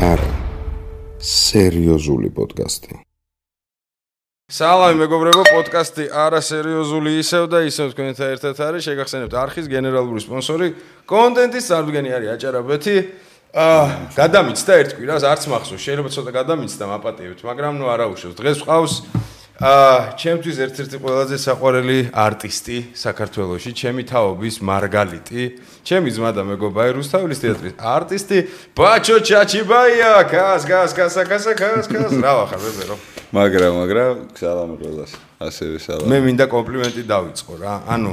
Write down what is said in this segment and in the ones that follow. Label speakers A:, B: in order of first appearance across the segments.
A: არა სერიოზული პოდკასტი
B: სალამი მეგობრებო, პოდკასტი არასერიოზული ისევ და ისევ თქვენთან ერთად არის. შეგახსენებთ არხის გენერალური სპონსორი, კონტენტის წარმოდგენი არის აჭარაბეთი. აა, გადამიცდა ერთ კვირას, არც მახსოვს, შეიძლება ცოტა გადამიცდა მაპატიებთ, მაგრამ ნუ არა უშავს. დღეს ვყავს აა, ჩემთვის ერთ-ერთი ყველაზე საყვარელი არტისტი საქართველოში, ჩემი თაობის მარგალიტი, ჩემი ძმა და მეგობარი რუსთავის თეატრის არტისტი ბაჩო ჩაჩიბაია. კას, კას, კას, კას, კას, კას. რა ვახარ, ვებერო.
C: მაგრამ მაგრამ სალამ ყველას ასევე სალამ
B: მე მინდა კომპლიმენტი დავიწყო რა ანუ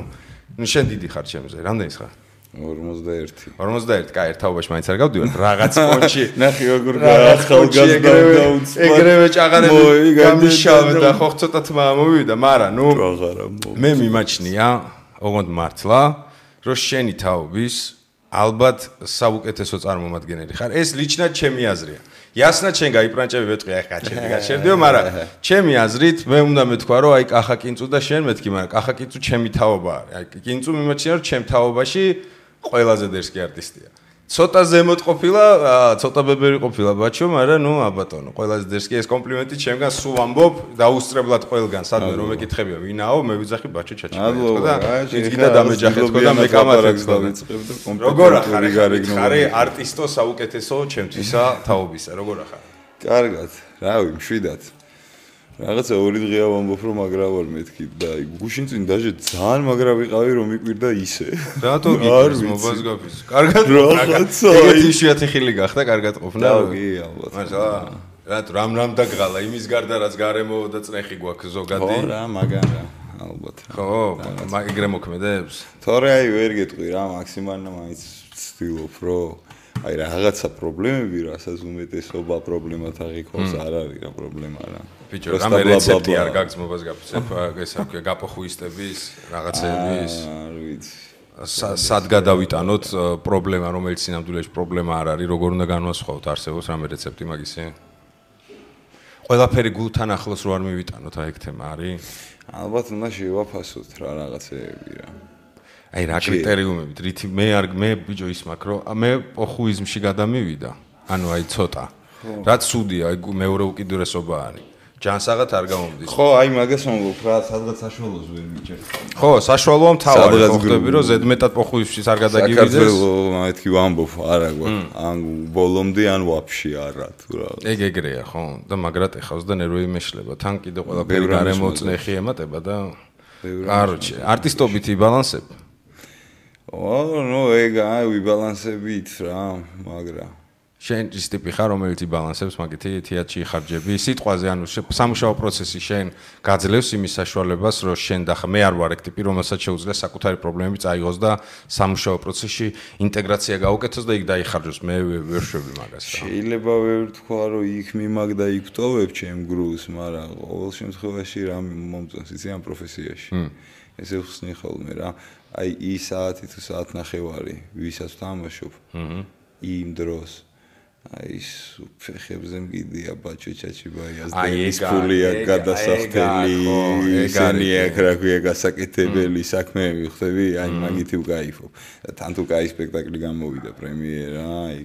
B: ნუ შენ დიდი ხარ ჩემზე რამდენი ხარ
C: 41
B: 41 კაი ერთაობაში მაინც არ გავდივარ. რაღაც პონჩი
C: ნახე როგორ ახალგაზრდა დაუცვა
B: ეგრევე ჭაღარები გამიშავდა და ხო ცოტა თმა მომივიდა მაგრამ ნუ მე მიმაჩნია ოღონდ მართლა რომ შენი თაობის ალბათ საუკეთესო წარმომადგენელი ხარ. ეს ლიჩნად ჩემი აზრია. იასნა ჩვენ გაიპრანჭები ვეთყი აი გაჩერდი გაჩერდიო მაგრამ ჩემი აზრით მე უნდა მეთქვა რომ აი კახა კინწუ და შენ მეთქი მაგრამ კახა კინწუ ჩემი თაობა არის. აი კინწუ მიმაჩნია რომ ჩემ თაობაში ყველაზე დერსკი არტისტია ცოტა ზემოთ ყოფილა, ცოტა ბებერი ყოფილა ბაჩო, მაგრამ ნუ აბატონო, ყველაზე დერსკი ეს კომპლიმენტი ჩემგან სულ ამბობ დაუსწრებლად ყველგან, სადმე რომ ეკითხებია, ვინაო, მე ვიძახი ბაჩო ჩაჩი.
C: და
B: იგი და დამეჯახეთ ხო და მე კამათებს
C: დავიწყებ და კომპლიმენტი
B: როგორ ახარ ხარი არტისტო საუკეთესო ჩემთვისა თაობისა, როგორ ახარ?
C: კარგად, რავი, მშვიდად. რაღაცა ორი დღეა ვამბობ რომ მაგრა ვარ მეთქი და გუშინ წინ დაჟე ძალიან მაგრა ვიყავი რომ მიკვირდა ისე.
B: რატო გიქრეს მობას გაფის კარგად
C: რაღაცა
B: ეგეთი შეათი ხილი გახდა კარგად ყოფნა?
C: და კი ალბათ.
B: მაშა რატო რამ რამ დაგღალა იმის გარდა რაც გარემო და წნეხი გვაქვს ზოგადი.
C: ხო რა მაგარა ალბათ.
B: ხო მაგრე მოქმედებს.
C: თორე აი ვერ გეტყვი რა მაქსიმალნა მაინც ვცდილობ რომ აი რაღაცა პრობლემები რასაც უმეტესობა პრობლემათ აღიქოს არ არის რა პრობლემა რა
B: ბიჭო რა მე რეცეპტი არ გაგზმობას გაფიცებ ეს აქვს გაპოხუისტების რაღაცების.
C: არ ვიცი.
B: სად გადავიტანოთ პრობლემა რომელიც სინამდვილეში პრობლემა არ არის როგორ უნდა განვასხვაოთ არსებობს რამე რეცეპტი მაგისი? ყველაფერი გულთან ახლოს რო არ მივიტანოთ აი ეგ თემა არის.
C: ალბათ უნდა შევაფასოთ რა რაღაცეები რა.
B: აი რა კრიტერიუმებით? რითი მე არ მე ბიჭო ის მაქვს რომ მე პოხუიზმში გადამივიდა. ანუ აი ცოტა. რაც სუდია აი მეორე უკიდურესობა არის ჯანსაღად არ გამომდის.
C: ხო, აი მაგას მომგობ რა, სადღაც საშუალოს ვერ მიჭერ.
B: ხო, საშუალოა მთავარი, ხო ხდები რომ ზედმეტად პოხუისთვის არ გადაგივიდეს.
C: საქართველოს მეთქი ვამბობ, არა გვაქვს. ან ბოლომდე ან ვაფშე არა თუ რა.
B: ეგ ეგრეა, ხო? და მაგრად ეხავს და ნერვები მეშლება. თან კიდე ყველაფერი გარემოწნეხი ემატება და კაროჩე, არტისტობით იბალანსებ.
C: ო, ნუ ეგ აი ვიბალანსებით რა, მაგრამ
B: შენ ის ტიპი ხარ რომელიც იბალანსებს მაგითი თეატრში ხარჯები სიტყვაზე ანუ სამუშაო პროცესი შენ გაძლევს იმის საშუალებას რომ შენ და მე არ ვარ ეგ ტიპი რომელსაც შეუძლია საკუთარი პრობლემები წაიღოს და სამუშაო პროცესში ინტეგრაცია გაუკეთოს და იქ დაიხარჯოს. მე ვერ შვები მაგას
C: რა. შეიძლება ვერ თქვა რომ იქ მიმაგ და იქ ვტოვებ ჩემ გრუს მაგრამ ყოველ შემთხვევაში რა მომწონს იცი ამ პროფესიაში. ესე ხსნი ხოლმე რა. აი ის საათი თუ საათნახევარი ვისაც თამაშობ აჰა იმ დროს აი ფეხებზე მგიდია ბაჭო ჩაჩიბაიას და ეს ფულია გადასახდელი ესენი აქ რა ქვია გასაკეთებელი საქმეები ხდები აი მაგითი ვგაიფობ თან თუ კაი სპექტაკლი გამოვიდა პრემიერა აი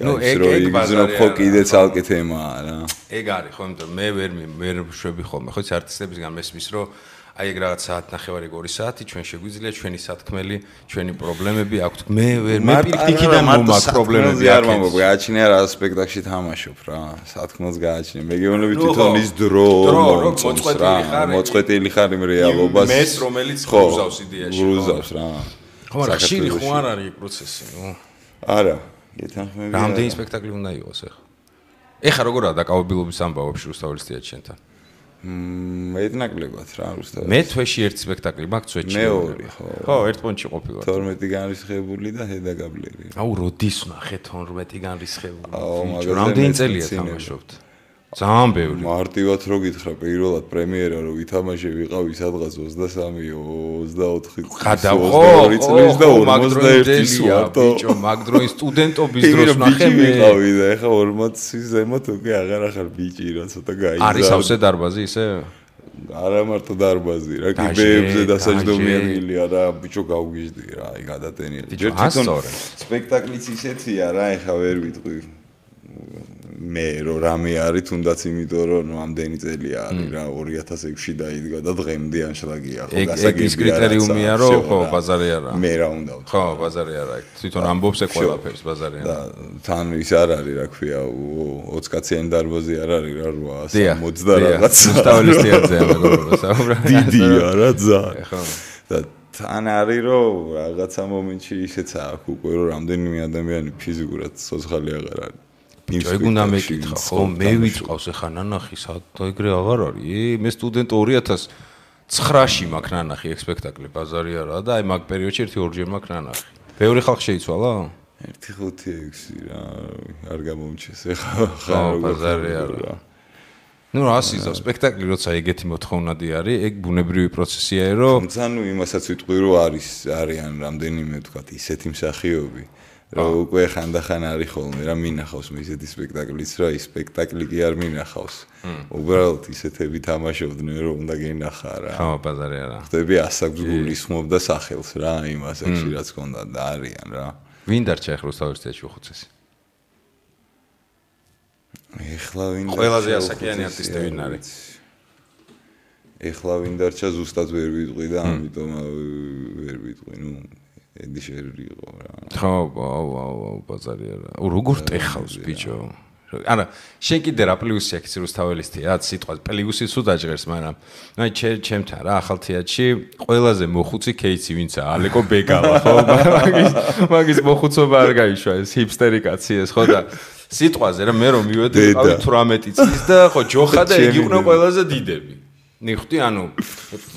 B: ну ეგ ეგ ბაზარი
C: ხო კიდე ცალკე თემაა რა.
B: ეგ არის ხო იმიტომ მე ვერ ვერ შვები ხოლმე. ხო არტისტებისგან მესმის რომ აი ეგ რაღაც საათ ნახევარი ორი საათი ჩვენ შეგვიძლია ჩვენი სათქმელი, ჩვენი პრობლემები აქვთ. მე ვერ მე პირიქიდან მომაქვს პრობლემები
C: არ მომაქვს. გააჩინე რა სპექტაკლში თამაშობ რა. სათქმელს გააჩინე. მე გეუბნები თვითონ ის დრო
B: მოწყვეტილი ხარ.
C: მოწყვეტილი ხარ იმ რეალობას.
B: მეს რომელიც გრუზავს იდეაში.
C: გრუზავს რა.
B: ხო მაგრამ ხშირი ხო არ არის ეს პროცესი, ნუ.
C: არა. გეთანხმები.
B: რამდენი სპექტაკლი უნდა იყოს ახლა? ეხა როგორაა დაკავებილობის ამბავი შრუსთავის თეატრშენთან?
C: მეტნაკლებად რა რუსთავი.
B: მე თვეში ერთ სპექტაკლი მაქვს თვეში.
C: მეორე ხო.
B: ხო, ერთ პონჩი ყოფილა.
C: 12 განრისხებული და ჰედაგაბლერი.
B: აუ, როდის ნახე 12 განრისხებული. რამდენი წელია თამაშობთ? ძალიან ბევრი.
C: მარტივად რო გითხრა, პირველად პრემიერა რო ვითამაშე ვიყავი სადღაც 23-ო, 24
B: გადავყო
C: წლის და 41 სუარტო.
B: ბიჭო, მაგდროის სტუდენტობის დროს ნახე მე.
C: ვიყავი და ეხა 40-ის ზემოთ უკვე აღარ ახარ ბიჭი რა, ცოტა გაიზარდა.
B: არის ავსე დარბაზი ისე?
C: არა მარტო დარბაზი, რა კიბეებზე დასაჯდომი ადგილია რა, ბიჭო გავგიჟდი რა, აი გადატენილი.
B: ჯერ თვითონ
C: სპექტაკლიც ისეთია რა, ეხა ვერ ვიტყვი. მე რო რამე არის თუნდაც იმიტომ რომ ნუ ამდენი წელი არის რა 2006-ში დაიდგა და დღემდე ანშლაგია
B: ხო გასაგები ეს კრიტერიუმია რომ ხო ბაზარი არა.
C: მე რა უნდა
B: ხო ბაზარი არა თვითონ ამბობს ეს ყველაფერს ბაზარი არა.
C: და თან ის არ არის რა ქვია 20 კაციანი დარბაზი არ არის რა 860 და რაღაც
B: სტავლისტიაძე მეგობრებო საუბრობ
C: დიდია რა ძა ხო. და თან არის რომ რაღაცა მომენტში ისეც აქვს უკვე რომ რამდენიმე ადამიანი ფიზიკურად სოცხალი აღარ არის
B: ბიჭო, ეგ უნდა მეკითხა, ხო? მე ვიწყავს ახლა ნანახი, სად ეგრე აღარ არის. ე მე სტუდენტ 2009-ში მაგ ნანახი ეგ სპექტაკლი ბაზარი არა და აი მაგ პერიოდში ერთი ორჯერ მაგ ნანახი. ბევრი ხალხი შეიცვალა?
C: 1.5-6 რა, არ გამომჩეს ახლა ხა
B: ბაზარი არა. ну расизм სპექტაკლი როცა ეგეთი მოთხოვნადი არის ეგ ბუნებრივი პროცესია რომ
C: ძანუ იმასაც ვიტყვი რომ არის არიან რამდენიმე თქვა ისეთი მსახიობი რომ უკვე ხანდახან არის ხოლმე რა მინახავს მე ისეთი სპექტაკლიც რა ის სპექტაკლი კი არ მინახავს. უბრალოდ ისეთები თამაშობდნენ რომ უნდა გენახა რა.
B: ხო ბაზარი არა.
C: ხდები ასაკს გულისხმობდა სახელს რა იმ ასაკში რაც ქონდა და არიან რა.
B: ვინ დარჩა ახლა რუსთავისტიაში უხუცესი?
C: ეხლა ვინ
B: ყველაზე ასაკიანი არტისტი ვინ არის?
C: ეხლა ვინ დარჩა ზუსტად ვერ ვიტყვი და ამიტომ ვერ ვიტყვი ნუ ედიში ვერ იყო რა.
B: ხო, აუ, აუ, აუ, ბაზარი არა. როგორ ტეხავს ბიჭო? არა, შენ კიდე რა პლუსი აქვს რუსთაველისტია, სიტყვა პლუსი სულ დაჭერს, მაგრამ აი ჩემთან რა ახალ თეატრში ყველაზე მოხუცი кейცი ვინცა ალეკო ბეგალა, ხო? მაგის მაგის მოხუცობა არ გაიშვა, ეს ჰიპსტერი კაცი ეს, ხო და სიტყვაზე რა მე რომ მივედი 18 წლის და ხო ჯოხა და იგი იყო ყველაზე დიდები. ნიხტი ანუ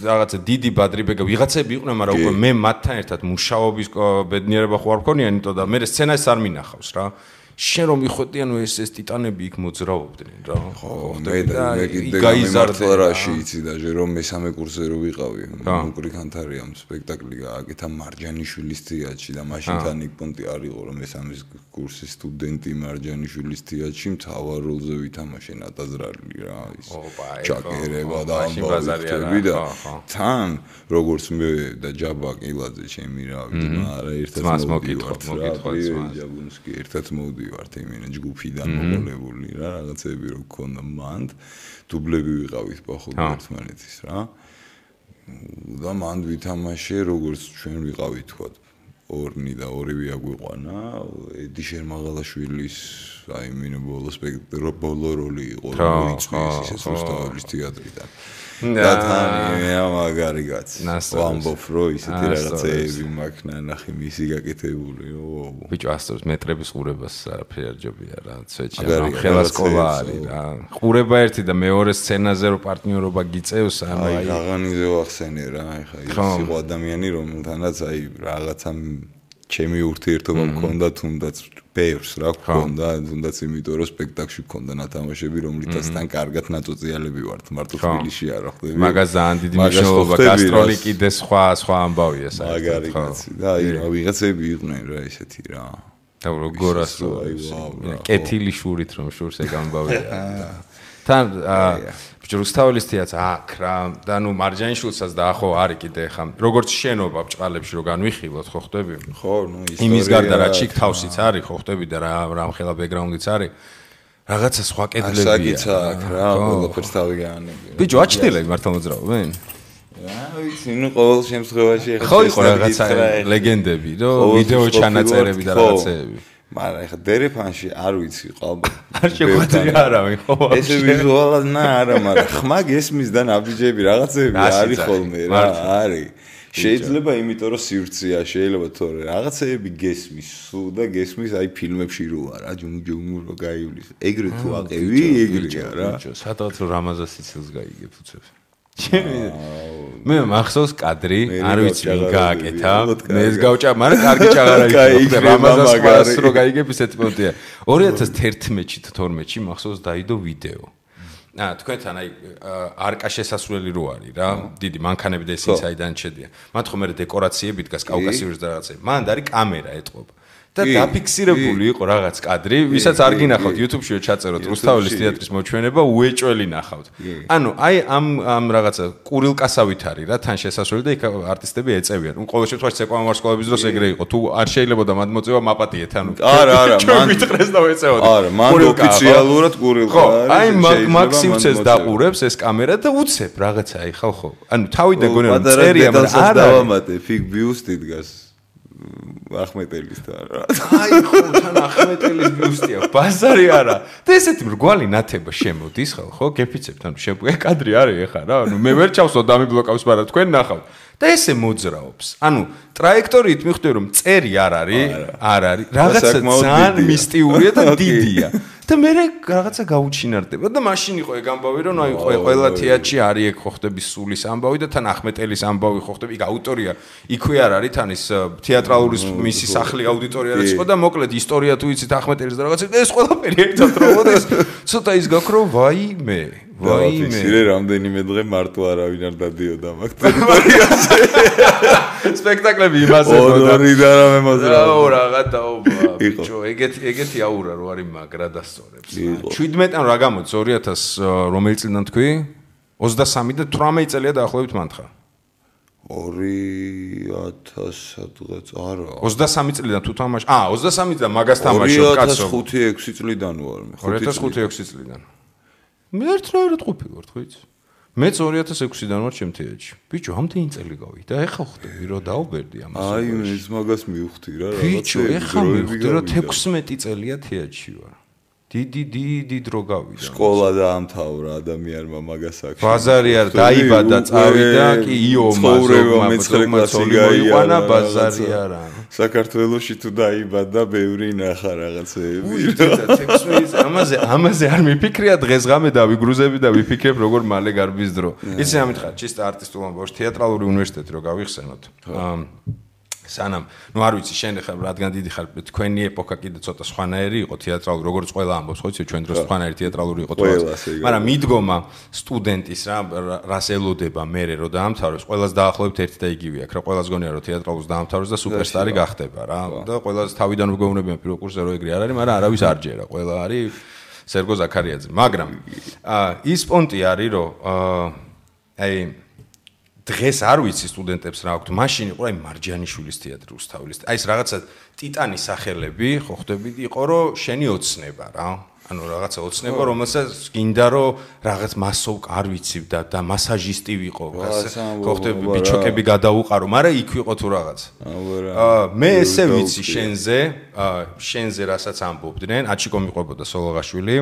B: რაღაცა დიდი ბადრიბეგა ვიღაცები იყვნენ მაგრამ უკვე მე მათთან ერთად მუშაობის ბედნიერება ხო არ მქონია იმიტომ და მე სცენარს არ მინახავს რა შენ რომ მიხვდი ანუ ეს ეს ტიტანები იქ მოძრაობდნენ რა.
C: ხო მე და მე კიდე გაიზარდა რაში იცი და ჟე რომ მესამე კურსზე რო ვიყავი. უკრი კანთარიამ სპექტაკლი გააკეთა მარჯანიშვილის თეატრში და მაშინ თან იქ პონტი არ იყო რომ მესამე კურსის სტუდენტი მარჯანიშვილის თეატრში მთავარ როლზე ვითამაშე ნატაზრალი რა ის ჩაკერება და ამბავი და თან როგორც მე და ჯაბა კილაძე ჩემი რა ვიცი მაგრამ ერთად
B: მოკითხოთ მოკითხოთ
C: ჯაბუნსკი ერთად მოდი ვიყავით იმენა ჯგუფიდან მოყოლებული რა რაღაცები რო გქონდა მანდ. დუბლები ვიყავით პახო ერთმანეთის რა. და მანდ ვითამაშე როგორც ჩვენ ვიყავით თქო ორნი და ორივე აგვიყვანა ედი შერმაღალაშვილის აი მინე ბოლო სპექტრო ბოლო როლი იყო რომ იწვის ისე რუსთავის თეატრიდან. და თან მე მაგარი კაცი ვამბობ რო ისეთი რაღაცეები მაქნა ნახი მისი გაკეთებული ო
B: ბიჭო ასწორს მეტრების ყურებას არაფერი არ ჯობია რა ცეჩი რა ხელა სკოლა არის რა. ყურება ერთი და მეორე სცენაზე რო პარტნიორობა გიწევს
C: ანუ აი აღანიზე ვახსენე რა ეხა ის იყო ადამიანი რომელთანაც აი რაღაცა ჩემი ურთიერთობა მქონდა თუნდაც ბევრს რა გქონდა თუნდაც იმიტომ რომ სპექტაკლში გქონდა ნათამაშები რომლითაცთან კარგად ნაწოციალები ვართ. მარტო თბილისში არა ხდები
B: მაგას ძალიან დიდი მნიშვნელობა გასტროლი კიდე სხვა სხვა ამბავია
C: საერთოდ ხო. და აი რა ვიღაცები იყვნენ რა ესეთი რა.
B: და როგორას კეთილი შურით რომ შურს ეგ ამბავია თან ბიჭო რუსთაველის თეატრ აქ რა. და ნუ მარჯანიშვილსაც და ახო არის კიდე ხა როგორც შენობა ბჭყალებში რო განვიხილოთ ხო ხტები
C: ხო ნუ
B: ისტორია იმის გარდა რა ჩიქ თავსიც არის ხო ხტები და რა რამხელა ბექგრაუნდიც არის? რაღაცა სხვა კედლებია.
C: ასაკიც აქ რა ყველაფერს თავი გაანები
B: ბიჭო აჩtildeები მართლა მოძრაობენ
C: რა ვიცი ნუ ყოველ შემთხვევაში
B: ხო იყო რაღაცა ლეგენდები რომ ვიდეო ჩანაწერები და რაღაცეები
C: მაგრამ ეხა დერეფანში არ ვიცი ყალბ
B: არ შეგვიძლია არავინ ხო
C: ეს ვიზუალად ნა არა მაგრამ ხმა გესმის და ნაბიჯები რაღაცები არის ხოლმე რა არის. შეიძლება იმიტომ რომ სივრცეა შეიძლება თორე. რაღაცეები გესმის სულ და გესმის აი ფილმებში რო არა ჯუმ ჯუმ რო გაივლის. ეგრე თუ აყევი ეგრეა რა.
B: სადღაც რამაზას სიცილს გაიგებ უცებ ჩემი მე მახსოვს კადრი არ ვიცი ვინ გააკეთა. მე ეს გავჭა მაგრამ კარგი ჭაღარა იყო რამაზას მას რო გაიგებ ისეთ პონტია 2011-ში 12-ში მახსოვს დაიდო ვიდეო. აა თქვენთან აი არკა შესასვლელი რო არის რა? დიდი მანქანები და ისინი საიდან შედიან მათ ხომ მე დეკორაციები დგას კავკასიურს და რაღაცები. მანდ არის კამერა ეთყობა და დაფიქსირებული იყო რაღაც კადრი, ვისაც არ გინახავთ YouTube-ში ჩაწეროთ რუსთაველის თეატრის მოჩვენება, უეჭველი ნახავთ. ანუ აი ამ ამ რაღაცა კურილკასავით არის რა, თან შესასვლელი და იქ არტისტები ეწევიან. ნუ ყოველ შემთხვევაში ცეკვამ ვარსკვლავების დროს ეგრე იყო. თუ არ შეიძლება და მადმოწევა მაპატიეთ, ანუ
C: არა, არა,
B: მან ვიწყდეს და ვეწევოთ.
C: არა, მან ოფიციალურად კურილკა
B: არის. აი მაქსიმცეს დაყურებს ეს კამერა და უცებ რაღაცა აი ხალხო. ანუ თავი და გონე რომ წერია, მაგრამ არა.
C: დავამატე ფიგ ბიუსტი დგას. ახმეტელის და რა.
B: აი ხო, თან ახმეტელის ბიუსტია, ბაზარი არა. და ესეთი მრგვალი ნათება შემოდის ხო, გეფიცებთ, ანუ შემოგვე კადრი არის ეხა რა. ანუ მე ვერ ჩავსო დამიბლოკავს, მაგრამ თქვენ ნახავთ. და ესე მოძრაობს. ანუ ტრაექტორიით მიხვდები რომ წერი არ არის, არ არის. რაღაცა ძალიან მისტიურია და დიდია. და მე რაღაცა გაუჩინარდება. და მაშინ იყო ეგ ამბავი რომ აი ყველა თეატრში არის ეგ ხო ხდები სულის ამბავი და თან ახმეტელის ამბავი ხო ხდები. იქ აუტორია იქვე არ არის თან ის თეატრალური მისი სახლი აუდიტორია რაც იყო და მოკლედ ისტორია თუ იცით ახმეტელის და რაღაცა. და ეს ყველაფერი ერთად როდეს ცოტა ის გაქრო ვაიმე
C: ვაიმე. ისე რამდენიმე დღე მარტო არავინ არ დადიოდა მაგ ტერიტორიაზე.
B: სპექტაკლები იმასებოდა
C: ორი და რამე მოძრა
B: აუ რაღაცაობა ბიჭო ეგეთი ეგეთი აურა რო არის მაგრა და სწორებს 17 ან რა გამოც 2000 რომელი წლიდან თქვი? 23 და 18 წელია დაახლოებით მანთხა.
C: 2000 დღეც არა.
B: 23 წლიდან თუ თამაში აა 23 წლიდან მაგას თამაშობ
C: კაცო. 2005-6 წლიდან ვარ მე
B: 2005-6 წლიდან მე ერთ რა რა ყოფილი ვარ თქვით მე 2006-დან ვარ ჩემთეაჩი. ბიჭო, ამდენი წელი გავიდა. ეხა ხვდები რომ დაუბერდი ამას.
C: აი, ეს მაგას მივხვდი რა,
B: რაღაცა. ბიჭო, ეხა მივხვდი რომ 16 წელია თეაჩი ვარ. დიდი დიდი დრო გავიდა.
C: სკოლა დაამთავრა ადამიანმა მაგას აქვს.
B: ბაზარი არ დაიბადა, წავიდა კი იო
C: მასო მეცხრე კლასი
B: გაიყვანა ბაზარი არა.
C: საქართველოსში თუ დაიბადა, ბევრი ნახა რაღაცეები.
B: ამაზე ამაზე არ მიფიქრია დღესღამე და ვიგრუზები და ვიფიქრებ როგორ მალე გარბის დრო. იცი ამითხარ, ჩისტა არტისტულ ამბავში თეატრალური უნივერსიტეტი რო გავიხსენოთ. აა სანამ ნუ არ ვიცი შენ ხარ რადგან დიდი ხარ თქვენი ეპოქა კიდე ცოტა სხვანაირი იყო თეატრალური როგორც ყველა ამბობს ხო იცი ჩვენ დროს სხვანაირი თეატრალური იყო თორემ. მაგრამ მიდგომა სტუდენტის რა რას ელოდება მე რო დაამთავრებს ყველას დაახლოებით ერთი და იგივე აქვს რა ყველას გონია რომ თეატრალურს დაამთავრებს და სუპერსტარი გახდება რა. და ყველას თავიდან ვგეუბნებიან პირველ კურსზე რო ეგრე არ არის მაგრამ არავის არ ჯერა ყველა არის სერგო ზაქარიაძე. მაგრამ ის პონტი არის რომ აი დღეს არ ვიცი სტუდენტებს რა აქვთ. მაშინ იყო აი მარჯანიშვილის თეატრი უსთავლის. აი ეს რაღაცა ტიტანის სახელები, ხო ხვდები, იყო რომ შენი ოცნება რა. ანუ რაღაცა ოცნება, რომელსაც გინდა რომ რაღაც მასოვ არ ვიცი და მასაჟისტი ვიყო, ხო ხტები ბიჩოკები გადაუყარო, მაგრამ იქ ვიყო თუ რაღაც. აა მე ესე ვიცი შენზე, აა შენზე რასაც ამბობდნენ, აჩიკო მიყვებოდა სოლოღაშვილი.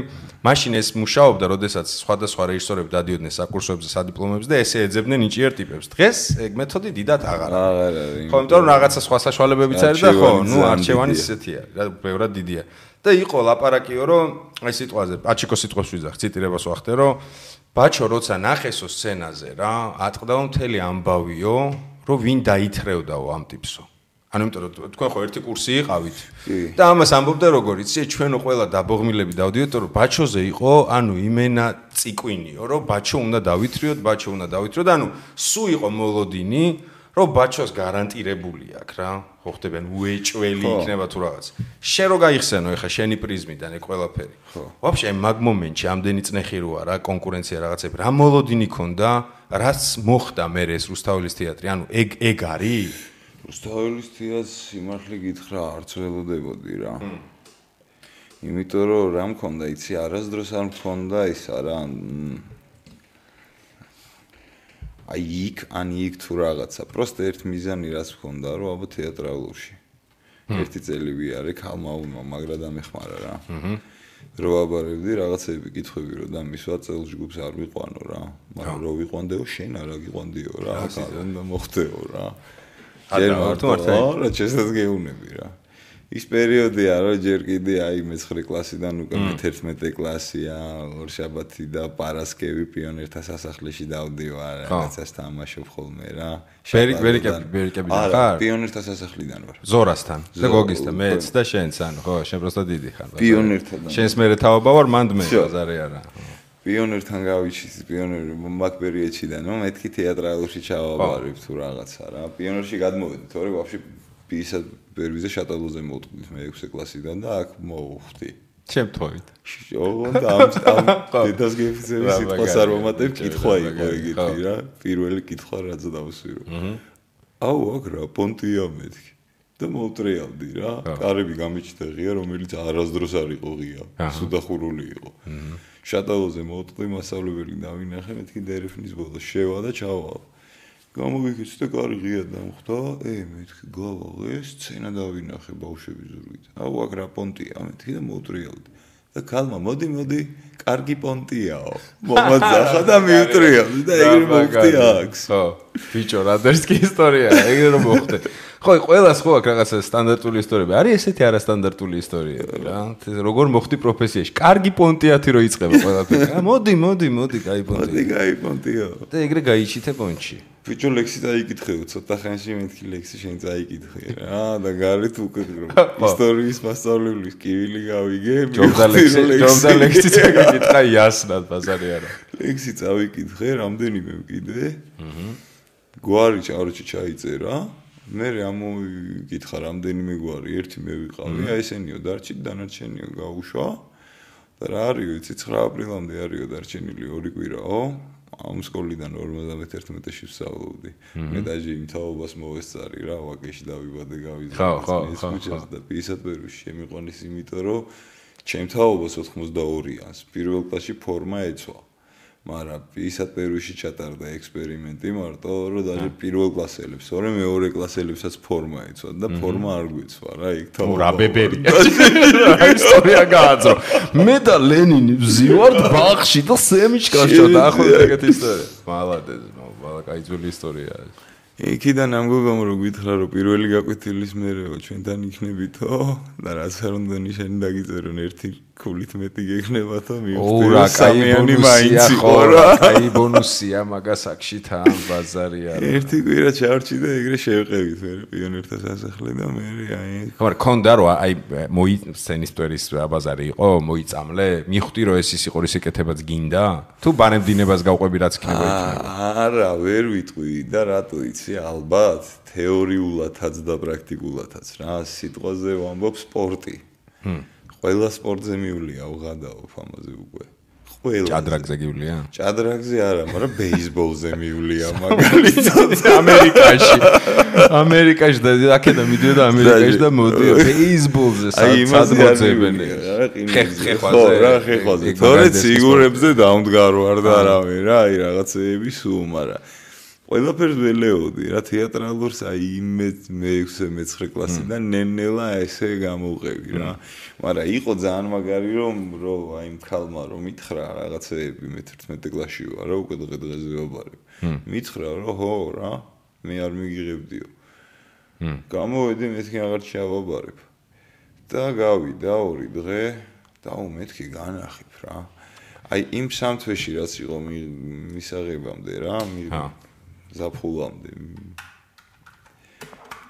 B: მაშინ ეს მუშაობდა, როდესაც სხვადასხვა რეჟისორები დადიოდნენ საკურსოებზე, სადიპლომოებზე და ესე ეძებდნენ ინჟინერ ტიპებს. დღეს ეგ მეთოდი დიდად აღარ არის. ხო, იმიტომ რომ რაღაცა სხვა საშუალებებიც არის და ხო, ნუ არჩევანი ისეთი არის, რა ბევრად დიდია. და იყო ლაპარაკიო რომ აი სიტყვაზე პაჩიკო სიტყვას ვიზახ ციტირებას ვახდე რომ ბაჩო როცა ნახესო სცენაზე რა ატყდაო მთელი ამბავიო რომ ვინ დაითრევდაო ამ ტიპსო. ანუ იმიტომ რომ თქვენ ხო ერთი კურსი იყავით? და ამას ამბობდა როგორ იცი ჩვენო ყველა დაბოღმილები დავდიოთ რომ ბაჩოზე იყო ანუ იმენა ციკვინიო რომ ბაჩო უნდა დავითრიოთ ბაჩო უნდა დავითრიოთ ანუ სუ იყო მოლოდინი რომ ბაჩოს გარანტირებული აქვს რა ხო ხდებიან უეჭველი იქნება თუ რაღაც. შენ რო გაიხსენო ეხა შენი პრიზმიდან ეგ ყველაფერი. ხო. ვაფშე მაგ მომენტში ამდენი წნეხი როა რა კონკურენცია რაღაცები რა მოლოდინი ქონდა რაც მოხდა მე ეს რუსთაველის თეატრი? ანუ ეგ ეგ არის?
C: რუსთაველის თეატრს სიმართლე გითხრა არც ველოდებოდი რა. იმიტომ რომ რა მქონდა იცი არასდროს არ მქონდა ისა რა აი იქ ან იქ თუ რაღაცა. პროსტა ერთ მიზანი რაც მქონდა რომ აბა თეატრალურში. ერთი წელი ვიარე ხალმაუნმა მაგრა დამეხმარა რა. აჰა რო აბარებდი რაღაცები კითხვები რომ და მისვა წელს ჯგუფს არ ვიყვანო რა. მაგრამ რო ვიყვანდეო შენ არა გიყვანდიო რა ახლა მოხდეო რა.
B: არა მარტო მარტო
C: რა შესაც გეუნები რა ის პერიოდია რომ ჯერ კიდე აი მე-9 კლასიდან უკვე მე-11 კლასია ორშაბათი და პარასკევი პიონერთა სასახლეში დავდივარ რაღაცას თამაშობ ხოლმე რა.
B: ბერი ბერიკები ბერიკები ხარ?
C: არა პიონერთა სასახლიდან ვარ.
B: ზორასთან და გოგისთან მეც და შენც ანუ ხო შენ პროსტა დიდი ხარ
C: პიონერთან
B: შენს მე თავობა ვარ მანდ მე ბაზარი არა
C: პიონერთან გავიჩის პიონერი მაკბერიეჩიდან ნუ მეთქი თეატრალურში ჩავაბარებ თუ რაღაცა რა. პიონერში გადმოვედი თორე ვაფშე პისა ბერვიზე შატალოზე მოვტყვით მე 6 კლასიდან და აქ მოვხვდი.
B: შემთხვევით.
C: ოღონდ ამ ამ დედას გეფიცების სიტყვას არ მომატებ, კითხვა იყო ეგეთი რა. პირველი კითხვა რაც დავსვირო. აუ, აგრა პონტია მეთქი. და მოვტრიალდი რა. კარები გამიჩნდა ღია, რომელიც არასდროს არ იყო ღია. სუდახურული იყო. შატალოზე მოვტყვი მასავლებელი დავინახე, მეთქი დერეფნის ბოლოს შევა და ჩავალ. გამოვიქეცი და კარი ღია დამხვდა, ე მეთქი გავაღე, სცენა დავინახე ბავშვების ზურგით. აუ აქ რა პონტია მეთქი და მოუტრიალდი. და ქალმა მოდი მოდი, კარგი პონტიაო. მომაძახა და მიუტრიალდი და ეგრე მოხდი აქს.
B: ხო. ბიჭო, რადერს კი ისტორიაა, ეგრე რომ მოხდე. ხო, ყველას ხო აქვს რაღაცა სტანდარტული ისტორიები. არის ესეთი არასტანდარტული ისტორიები რა. როგორ მოხდი პროფესიაში? კარგი პონტიათი რო იწება ყველაფერი. მოდი, მოდი, მოდი, კაი პონტია.
C: მოდი, კაი პონტიაო.
B: და ეგრე გაიჩიტე პონჩი.
C: ბიჭო ლექსი დაიკითხე ცოტა ხანში მეთქი ლექსი შენ დაიკითხე რა. და გარეთ უკვე ისტორიის მასწავლებლის კივილი გავიგე
B: ჯობდა ლექსი ჯობდა ლექსი წაკითხა იასნად ბაზარი არა.
C: ლექსი წავიკითხე რამდენიმე კიდე აჰა გვარი ჩავრჩი ჩაიწერა. მე ამოიკითხა რამდენიმე გვარი ერთი მე ვიყავი აი ესენიო დარჩი დანარჩენიო გაუშვა. და რა არის ვიცი 9 აპრილამდე არისო დარჩენილი ორი კვირაო ამ სკოლიდან 51-ში ვსწავლობდი. მე დაჟე იმ თაობას მოვესწარი რა, ვაკეში დავიბადე გავიზარდე.
B: ხო, ხო, ხო.
C: და პისატბერში შემიყვანის იმიტომ, რომ ჩემ თაობას 82-იანს პირველ კლასში ფორმა ეცვა. მაგრამ ისეთ პერუში ჩატარდა ექსპერიმენტი მარტო რომ დაჟე პირველ კლასელებს, ორი მეორე კლასელებსაც ფორმა ეცვა და ფორმა არ გვიცვა რა იქ
B: თო რა ბებერი ისტორია გააძრო. მე და ლენინი ვზივართ ბაღში და სემიჩკაში და ახლა ეგეთი ისტორია. მალადეს მალაკ აიძული ისტორიაა
C: იქიდან ამ გოგომ რო გითხრა რომ პირველი გაკვეთილის მერეო ჩვენთან იქნებითო და რაც არ უნდა ნიშანი დაგიწერონ ერთი ქულით მეტი გექნებათო
B: მიხვდე სამიანი მაინც იყო რა. აი ბონუსია მაგასაკში თან ბაზარი არა
C: ერთი კვირა ჩავრჩი და ეგრე შევყევით მე პიონერთა სასახლე და მე აი
B: ხო მაგრამ კონდა რომ აი მოი სცენისტორის ბაზარი იყო მოიწამლე მიხვდი რომ ეს ის იყო ის ეკეთებაც გინდა. თუ ბანემდინებას გავყვები რაც იქნება იქნება.
C: არა ვერ ვიტყვი და რატო იცი ალბათ თეორიულადაც და პრაქტიკულადაც რა სიტყვაზე ვამბობ სპორტი. ჰმ ყველა სპორტზე მიულია უღადაობ ამაზე უკვე. ყველა.
B: ჭადრაგზე გიულია
C: ჭადრაგზე არა მაგრამ ბეისბოლზე მიულია მაგალითად
B: ამერიკაში. ამერიკაში და აქედან მიდიოდა ამერიკაში და მოდიო ბეისბოლზე სად მოძებენი
C: ხო რა ხეხვაზე. თორე ციგურებზე დამდგარო არ და არავინ რა აი რაღაცეები სულ მაგრამ ყველაფერს ველეოდი რა თეატრალურს აი მე მე-6 მე-9 კლასიდან ნენელა ესე გამოვყევი რა. მაგრამ იყო ძალიან მაგარი რომ რო აი მქალმა რომ მითხრა რაღაცეები მე-11 კლასში ვარ რა უკვე დღე-დღეზე ვაბარებ მითხრა რომ ხო რა მე არ მიგიღებდიო. გამოვედი მეთქი აღარ ჩავაბარებ. და გავიდა ორი დღე და უმეთქი განახიფ რა აი იმ სამთვეში რაც იყო მისაღებამდე რა ზაფხულამდე.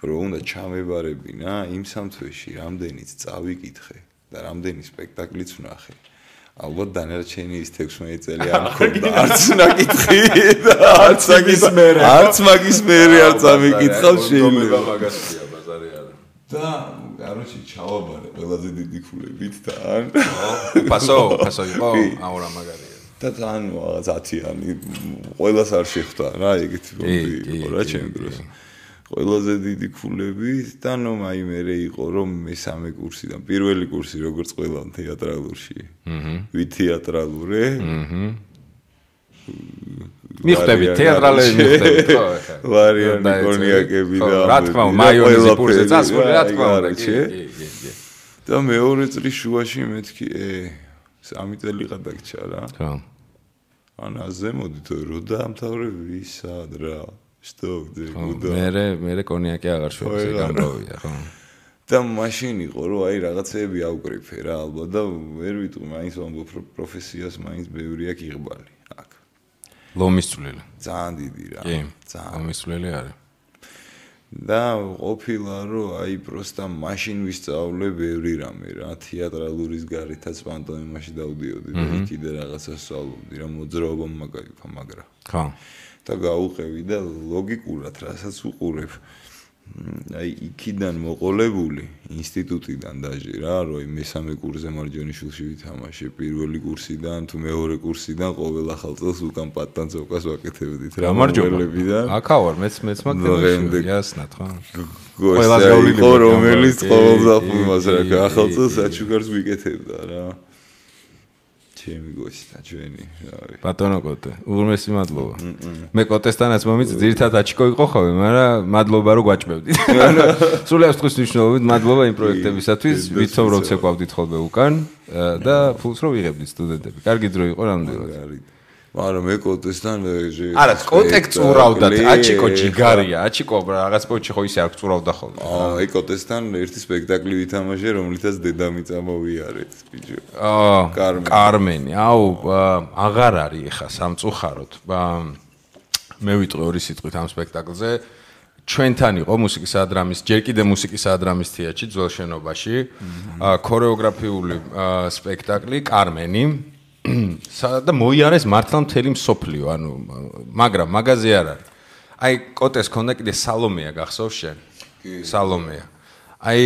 C: რო უნდა ჩამებარებინა იმ სამთვეში რამდენიც წავიკითხე და რამდენი სპექტაკლიც ვნახე. ალბათ დანარჩენი ის 16 წელი არ მქონდა არც ნაკითხი. და არც მაგის მერე. არც მაგის მერე არ წავიკითხავ შეიძლება.
B: მაგასია ბაზარი არა
C: და კაროჩი ჩავაბარე ყველაზე დიდი ქულებით და ან
B: პასო პასო იყო აურა მაგარი
C: და თან რაღაც 10-იანი ყოველას არ შეხვდა რა ეგეთი მომდი იყო რა ჩემ დროს. ყველაზე დიდი ქულები და ნუ აი მე იყო რომ მესამე კურსიდან პირველი კურსი როგორც ყველა თეატრალურში. აჰა ვი თეატრალურე აჰა
B: მიხვდები თეატრალები მიხვდები ხო
C: ახლა ვარიანტი კონიაკები და
B: რა თქმა უნდა მაიონეზი პურზე წასული რა თქმა უნდა კი კი კი.
C: და მეორე წრის შუაში მეთქი ე სამი წელი გადაგჭა რა. ხო ანაზე მოდით რო დაამთავრები ისად რა. შტოკ
B: დეგუდა მე მე კონიაკი აღარ შევეცე გამოვიდა ხო.
C: და მაშინ იყო რომ აი რაღაცეები აუკრიფე რა ალბათ და ვერ ვიტყვი მაინც ვამბობ პროფესიას მაინც ბევრი აქვს იღბალი აქ.
B: ლომისწვლელი
C: ძალიან დიდი რა
B: ძალიან. ლომისწვლელი არის
C: და ყოფილა რომ აი პროსტა მაშინ ვისწავლე ბევრი რამე რა თეატრალურის გარეთაც პანტომიმაში დავდიოდი და კიდე რაღაცა სწავლობდი რა მოძრაობა მაგაიფა მაგრა
B: ხო.
C: და გაუყევი და ლოგიკურად რასაც უყურებ აი იქიდან მოყოლებული ინსტიტუტიდან დაჟე რა რომ მესამე კურსზე მარჯვენიშვილში ვითამაშე პირველი კურსიდან თუ მეორე კურსიდან ყოველ ახალ წელს უკან პატანცოკას ვაკეთებდით
B: რა მარჯველებიდან აქა ვარ მეც მეც მაგდენში
C: იასნათ ხო? ყველა გავლილი ხო რომელიც ყოველ დაფულმას რა ახალ წელს აჩუგარს ვიკეთებდა რა ჩემი გოსტა ჩვენი რა არის?
B: ბატონო კოტე უღრმესი მადლობა. მე კოტესთანაც მომიც ძირთად აჩიკო იყო ხოლმე მაგრამ მადლობა რომ გვაჭმევდით. სულიერ თქვის მნიშვნელობით მადლობა იმ პროექტებისათვის ვითომ როცა გვავდით ხოლმე უკან და ფულს რო ვიღებდით სტუდენტები? კარგი დრო იყო რამდენად
C: მაგრამ მე კოტესთან
B: არა კონტექსტ ურავდათ აჩიკო ჯიგარია აჩიკო რაღაც პოჩი ხო ისე არ წურავდა ხოლმე.
C: აა ე კოტესთან ერთი სპექტაკლი ვითამაშე რომლითაც დედამიწა მოვიარეთ ბიჭო.
B: აა კარმენი. აუ აღარ არის ხა სამწუხაროდ. მე ვიტყვი ორი სიტყვით ამ სპექტაკლზე. ჩვენთან იყო მუსიკისა და დრამის ჯერ კიდე მუსიკისა და დრამის თეატრში ძველ შენობაში. ქორეოგრაფიული სპექტაკლი კარმენი და მოიარეს მართლა მთელი მსოფლიო, ანუ მაგრამ მაგაზე არ არის. აი კოტეს ქონდა კიდე სალომეა გახსოვს შენ? კი. სალომეა. აი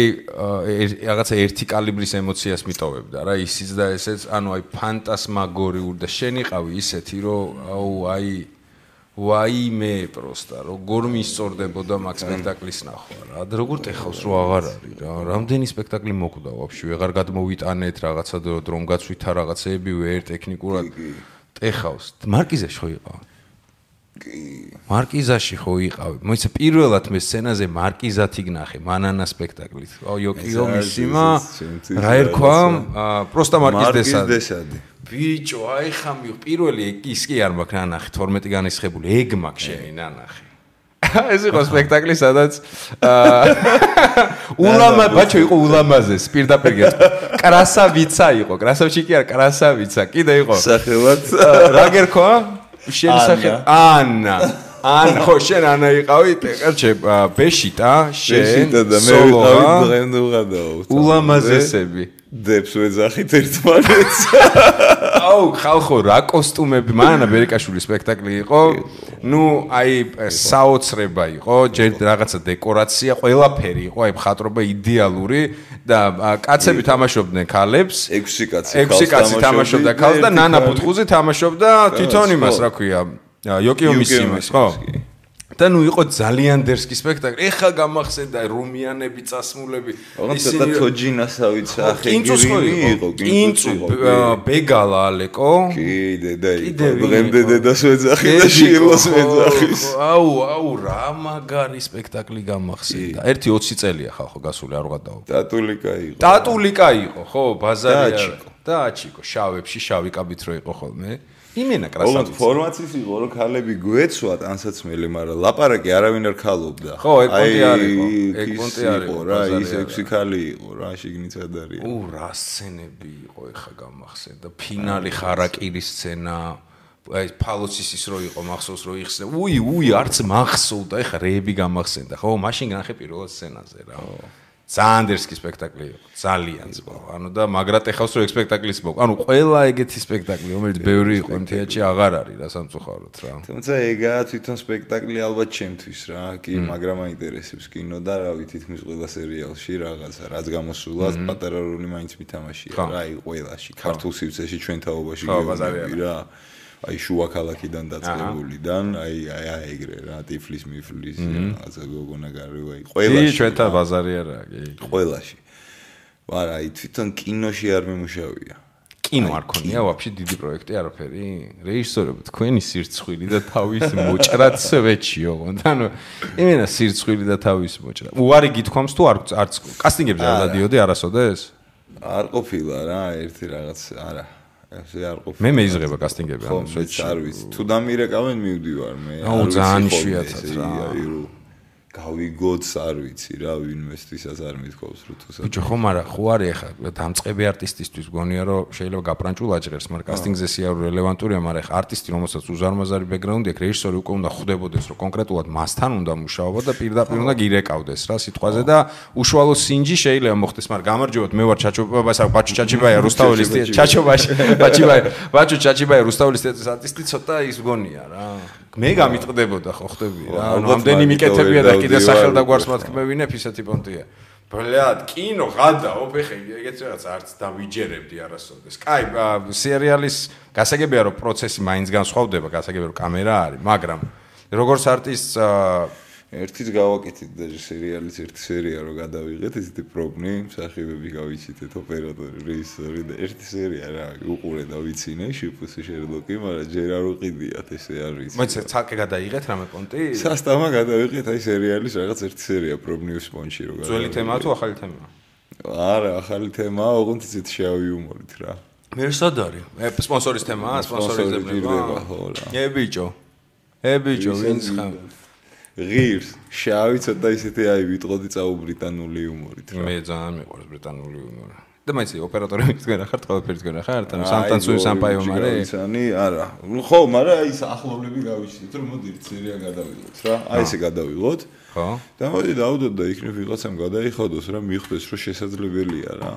B: რაღაცა ერთი კალიბრის ემოციას მიტოვებდა რა ისიც და ესეც, ანუ აი ფანტასმაგორიული და შენ იყავი ისეთი, რომ აუ აი ვაიმე პროსტა როგორ მისწორდებოდა მაგ სპექტაკლის ნახვა რა? და როგორ ტეხავს რო აღარ არის რა? რამდენი სპექტაკლი მოკვდა ვაფშე? ვეღარ გადმოვიტანეთ რაღაცა დრომ გაცვითა რაღაცეები ვერ ტექნიკურად ტეხავს. მარკიზაში ხო იყავ კი მარკიზაში ხო იყავ მოიცა პირველად მე სცენაზე მარკიზათი გნახე მანანა სპექტაკლით აუ იოკიო მისიმა რა ერქვა პროსტა მარკიზ დესადი ბიჭო, აი ხა მი პირველი ის კი არ მაქვს ნანახი 12 განისხებული ეგ მაქვს შენი ნანახი. ეს იყო სპექტაკლი, სადაც ულამა ბაჭო იყო ულამაზე, პირდაპირ გეტყვი. კრასავიცა იყო, კრასავჩი კი არ, კრასავიცა. კიდე იყო.
C: სახელად
B: რა გერქვა? შენ სახე ანა. ან ხო შენ ანა იყავი ტეკარჩე ბეშიტა შენ
C: ბეშიტა და მე ვიყავი დღემდე უღადაო
B: ულამაზესები
C: დებს ვეძახით ერთმანეთს.
B: აუ, ხალხო, რა კოსტუმები, მანანა ბერიკაშვილის სპექტაკლი იყო. ნუ, აი, საოცრება იყო, ჯერ რაღაცა დეკორაცია, ყველაფერი იყო, აი, მხატვრობა იდეალური და კაცები თამაშობდნენ ქალებს.
C: ექვსი კაცი.
B: ექვსი კაცი თამაშობდა ქალს და ნანა ბუთხუზი თამაშობდა თვითონ იმას, რა ქვია, იოკიომის იმას, ხო? და ნუ იყო ძალიან დერსკი სპექტაკლი. ეხა გამახსენდა რომიანები, წასმულები.
C: ისინი თოჯინასავით ახეგირი იყო,
B: კინწუ ბეგალა ალეკო.
C: კი, დედა იყო. დღემდე დედას ვეძახი და შილოს ვეძახის.
B: აუ, აუ, რა მაგარი სპექტაკლი გამახსენდა. ერთი 20 წელია ხალხო გასული არ ვღადაო.
C: ტატულიკა იყო.
B: ტატულიკა იყო, ხო, ბაზარი არა. და აჩიკო, შავებში, შავი კაბით რო იყო ხოლმე. იმენა კრასავიცა.
C: ოღონდ ფორმაციის იყო რომ ქალები გვეცვათ ანსაცმელი, მაგრამ ლაპარაკი არავინ არ ხალობდა.
B: ხო, ეგ პონტი არის. ეგ პონტი არის.
C: რა, ის ექვსი ქალი იყო, რა, შიგნით ადარია.
B: უ, რა სცენები იყო ეხა გამახსენდა. ფინალი ხარაკირის სცენა. აი ფალოცის ის რო იყო მახსოვს რო იხსნა. უი, უი, არც მახსოვდა, ეხა რეები გამახსენდა. ხო, მაშინ განახე პირველ სცენაზე რა. ხო. ძალიან დერსკი სპექტაკლი იყო ძალიან ძბო ანუ და მაგრად ეხავს რომ სპექტაკლის მოკ ანუ ყველა ეგეთი სპექტაკლი რომელიც ბევრი იყო იმ თეატრში აღარ არის რა სამწუხაროდ რა.
C: თუმცა ეგაა თვითონ სპექტაკლი ალბათ ჩემთვის რა კი მაგრამ აინტერესებს კინო და რა ვიცი თქმის ყველა სერიალში რაღაცა რაც გამოსულა პატარა როლი მაინც მითამაშია რა აი ყველაში ქართულ სივრცეში ჩვენ თაობაში რა აი შუა ქალაქიდან დაწყებულიდან აი აი აი ეგრე რა ტიფლის მიფლის რაღაცა გოგონა გარევა აი
B: ყველაში კი ჩვენთან ბაზარი არა კი.
C: ყველაში. მაგრამ აი თვითონ კინოში არ მიმუშავია
B: კინო არ ქონია ვაფშე დიდი პროექტი არაფერი. რეჟისორები თქვენი სირცხვილი და თავის მოჭრაც ვეჩიო ანუ იმენა სირცხვილი და თავის მოჭრა. უარი გითქვამს თუ არ არც კასტინგებზე არ დადიოდი არასოდეს?
C: არ ყოფილა რა ერთი რაღაც არა ასე არ ყოფილი.
B: მე მეიზღება კასტინგები
C: ამ სვეტში. არ ვიცი, თუ დამირეკავენ მივდივარ მე.
B: აუ ძალიან შვიათად რა.
C: გავიგოც არ ვიცი რა ინვესტიციას არ მithქობს რო თუ
B: ბიჭო ხომ არა ხო არის ახლა დამწყები არტისტისთვის გონია რომ შეიძლება გაპრანჭულ აჭრებს მაგრამ კასტინგზე სიარო რელევანტურია მაგრამ ახლა არტისტი რომელსაც უზარმაზარი ბექგრაუნდი აქვს რეჟისორი უკვე უნდა ხვდებოდეს რომ კონკრეტულად მასთან უნდა მუშაობა და პირდაპირ უნდა გირეკავდეს რა სიტყვაზე და უშუალო სინჯი შეიძლება მოხდეს მაგრამ გამარჯობათ მე ვარ ჩაჩობაია ბაჩო ჩაჩიბაია რუსთაველის ჩაჩობაში ბაჩიბაია ბაჩო ჩაჩიბაია რუსთაველის არტისტი ცოტა ის გონია რა მე გამიტყდებოდა ხო ხტები? რა ანუ ამდენი მიკეთებია და კიდე სახელ და გვარს მათქმევინებ ისეთი პონტია. ბლად კინო ღადა ოფეხე ეგეც რაღაც არც დავიჯერებდი არასოდეს. კაი სერიალის გასაგებია რომ პროცესი მაინც განსხვავდება გასაგებია რომ კამერა არის მაგრამ როგორც არტისტს
C: ერთიც გავაკეთეთ და სერიალის ერთი სერია რო გადავიღეთ ისეთი პრობნი მსახიობები გავიჩიტეთ ოპერატორი რეჟისორი და ერთი სერია რა უყურე და ვიცინე შიფუსი შერლოკი მაგრამ ჯერ არ უყიდიათ ესე არ ვიცი.
B: მოიცა ცალკე გადაიღეთ რამე პონტი
C: სასტამა გადავიღეთ აი სერიალის რაღაც ერთი სერია პრობნი სპონჩი რო
B: გადავიღეთ. ძველი თემაა თუ ახალი თემაა?
C: არა ახალი თემაა ოღონდ ისეთ შავი უმორით რა.
B: მე სად არის სპონსორის თემაა სპონსორიზება
C: ხო რა.
B: ე ბიჭო. ე ბიჭო ვინც ხარ
C: ღირს შავი ცოტა ისეთი აი ვიტყოდი წაუ ბრიტანული იუმორით
B: რა. მე ძალიან მიყვარს ბრიტანული იუმორი. და მაიცი ოპერატორები თქვენ ახართ ყველაფერი თქვენ ახართ ანუ სამტანცუი სამპაიო მარე.
C: იცანი არა. ხო მაგრამ აი ეს ახლობლები გავიჩინეთ რომ მოდი სერია გადავიღოთ რა. აი ესე გადავიღოთ ხო. და მოდი დაუდოთ და იქნებ ვიღაცამ გადაიხადოს რა მიხვდეს რომ შესაძლებელია რა.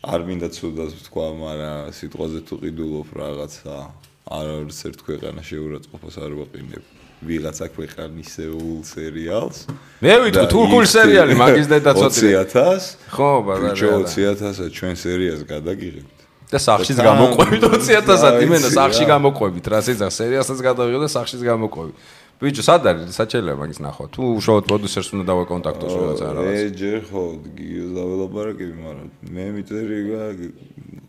C: არ მინდა ცუდად თქვა მაგრამ სიტყვაზე თუ ყიდულობ რაღაცა არ არის ერთ ქვეყანა შეურაცხყოფას არ ვაყინებ ვიღაცა ქვეყანისეულ სერიალს.
B: მე ვიტყვი თურქული სერიალი მაგის დედა
C: ცოტა 20000.
B: ხო, ბაზარი.
C: 20000 ჩვენ სერიას გადაგიღებთ.
B: და სახშიც გამოყვებით 20000-ად, იმენა სახში გამოყვებით, რა სიძახ სერიასაც გადავიღე და სახშიც გამოყვებით. ბიჭო, სად არის? საჩელია მაგის ნახვა. თუ უშუალოდ პროდიუსერს უნდა დავაკონტაქტოს ვიღაცა რა.
C: ე ჯერ ხო, გიოს დაველაპარაკები, მაგრამ მე მიწერი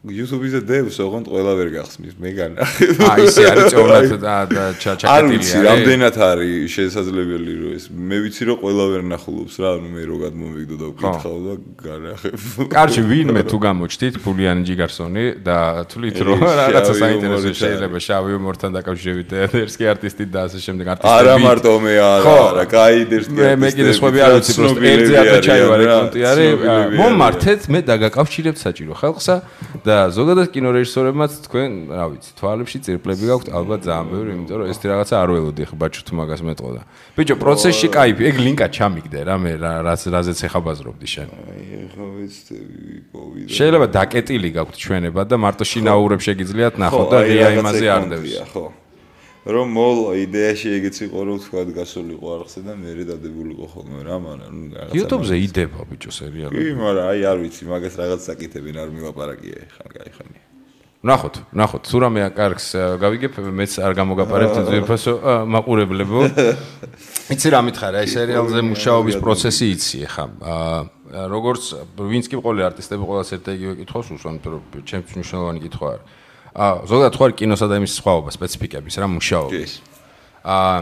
C: YouTube-ზე devs ოღონდ ყველა ვერ გახსნის, მე განახე.
B: აი, ესე არის წევნად ჩაკეტილია.
C: არ ვიცი, რამდენად არის შესაძლებელი რომ ეს. მე ვიცი რომ ყველა ვერ ნახულობს რა, ანუ მე რო გადმოვიგდო და ვკითხავ და განახებ.
B: კარჩი, ვინმე თუ გამოჩნდით ფულიანი ჯიგარსონი და თვლით რომ რაღაცა საინტერესო შეიძლება შავი უმორთან დაკავშირებით ერთსკი არტისტი და ასე შემდეგ
C: არტისტები. არა მარტო მე არა, არა, კაი ერთსკი.
B: მე მე კიდე სხვები არ ვიცი, პროსტო ერთზე ატა ჩაივარე კონტი არის. მომმართეთ, მე დაგაკავშირებთ საჭირო ხალხსა და და ზოგადად კინორეჟისორებმაც თქვენ, რა ვიცი, თვალებში წირპლები გაქვთ ალბათ ძალიან ბევრი, იმიტომ რომ ეს რაღაცა არ ველოდი ხა ბაჩო თუ მაგას მეტყოდა. ბიჭო, პროცესში кайფი, ეგ ლინკა ჩამიგდე რა მე რაც რაზეც ეხა ბაზრობდი შენ.
C: აი, ხო ვეცდები კოვიდა.
B: შეიძლება დაკეტილი გაქვთ ჩვენება და მარტო შინაურებს შეგიძლიათ ნახოთ და რეა იმაზე არ დევს.
C: ხო, რომ მოლო იდეაში ეგეც იყო რომ თქვა გასულიყო არხზე და მე დადებულიყო ხოლმე რა მაგრამ ნუ რაღაცა
B: YouTube-ზე იდება ბიჭო სერიალი
C: კი მაგრამ აი არ ვიცი მაგას რაღაც საკითხები არ მივაპარაკია ხან გაიხანია
B: ნახოთ, ნახოთ, თუ რამე კარგს გავიგებ, მეც არ გამოგაპარებთ ძვირფასო მაყურებლებო. იცი რა მითხარ, აი სერიალზე მუშაობის პროცესი იცი ხა. აა როგორც ვინც კი ყოლე არტისტები ყოველას ერთად იგივე კითხავს, უსვამთ რომ ჩემთვის მნიშვნელოვანი კითხვა არის. აა ზოგადად ხوار კინოსა და იმის სხვაობა სპეციფიკების რა მუშაობის. აა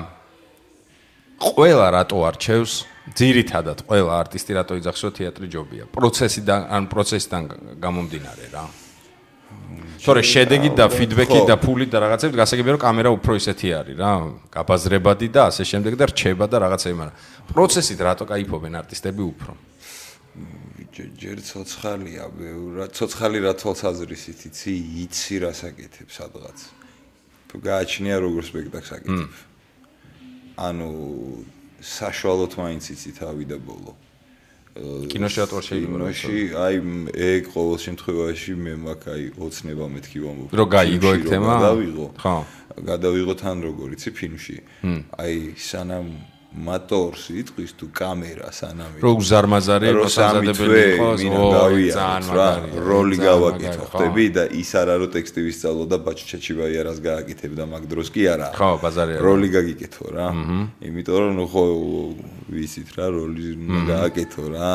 B: ყველა რატო არჩევს? ძირითადად ყველა არტისტი რატო იძახსო თეატრი ჯობია. პროცესიდან ან პროცესიდან გამომდინარე რა. თორე შედეგი და ფიდბექი და ფული და რაღაცები გასაგებია რომ კამერა უფრო ისეთი არის რა, გაბაზრებადი და ასე შემდეგ და რჩება და რაღაცები, მაგრამ პროცესით რატო кайფობენ არტისტები უფრო?
C: ჯერ ცოცხალია ცოცხალი რა თვალსაზრისით იცი იცი რა საკეთებს სადღაც. გააჩნია როგორ სპექტაკლს აკეთებ. ანუ საშუალოდ მაინც იცი თავი და ბოლო.
B: კინოშეატორ შეიძლება?
C: აი ეგ ყოველ შემთხვევაში მე მაქვს აი ოცნება მეთქი ვამბობ.
B: რო გაიგო ეგ თემა
C: ხო. გადავიღო თან როგორ იცი ფილმში. აი სანამ მატორს იტყვის თუ კამერა სანამი.
B: რო უზარმაზარი მოსაზადებელი იყოს ო ძალიან მაგარი
C: როლი გავაკეთო ხტები და ის არა რომ ტექსტი ვისწავლო და ბაჩჩაჩიბაი არას გააკეთებ და მაგ დროს კი არა.
B: ხო ბაზარი
C: როლი გაგიკეთო რა. იმიტომ რომ ხო ვიცით რა როლი გააკეთო რა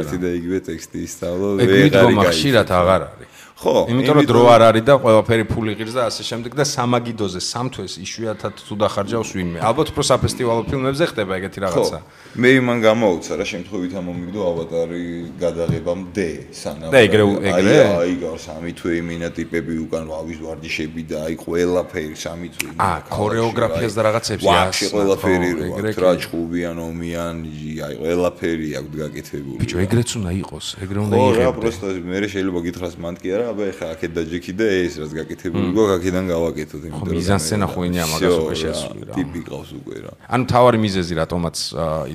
C: ერთი და იგივე ტექსტი ისწავლო
B: ვეღარ იგი ხშირად აღარ არის
C: ხო,
B: იმიტომ რომ დრო არ არის და ყველაფერი ფული ღირს და ასე შემდეგ და სამაგიდოზე სამთვეს იშვიათად თუ დახარჯავს ვინმე. ალბათ უფრო საფესტივალო ფილმებზე ხდება ეგეთი რაღაცა.
C: მე იმან გამოუცა რა შემთხვევით ამომიგდო ავატარი გადაღებამდე სანამ
B: და ეგრე ეგრე
C: აი გავს სამი თვე იმინა ტიპები უკან ვავის ვარდიშები და აი ყველაფერი სამი თვე
B: აა ქორეოგრაფიას და რაღაცებს
C: იას. ვაფშე ყველაფერი რა ჭუბიან ომი მიან აი ყველაფერი აქვს გაკეთებული
B: ბიჭო ეგრეც უნდა იყოს ეგრე უნდა
C: იყოს
B: ხო რა
C: პროსტო მე შეიძლება გითხრას მან კი არა აბა ეხა აქეთ დაჯექი და ეს რაც გაკეთებული გქო აქედან გავაკეთოთ
B: იმიტომ რომ მიზანსცენა ხო ინია მაგას უკვე შესული
C: რა ტიპი ყავს უკვე რა.
B: ანუ თავარი მიზეზი რატომაც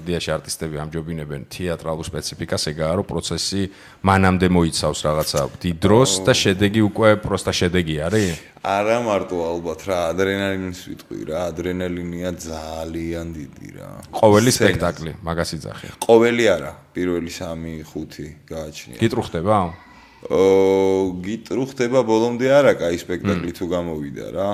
B: იდეაში არტისტები ამჯობინებენ თეატრალურ სპეციფიკას ეგაა რომ პროცესი მანამდე მოიცავს რაღაცა დიდ დროს და შედეგი უკვე პროსტა შედეგი არის
C: არა მარტო ალბათ რა ადრენალინის ვიტყვი რა ადრენალინია ძალიან დიდი რა.
B: ყოველი სპექტაკლი მაგას იძახი
C: ყოველი არა პირველი 3-5 გააჩნია.
B: გიტრუხდება
C: ო გიტრუხდება ბოლომდე არა კაი სპექტაკლი თუ გამოვიდა რა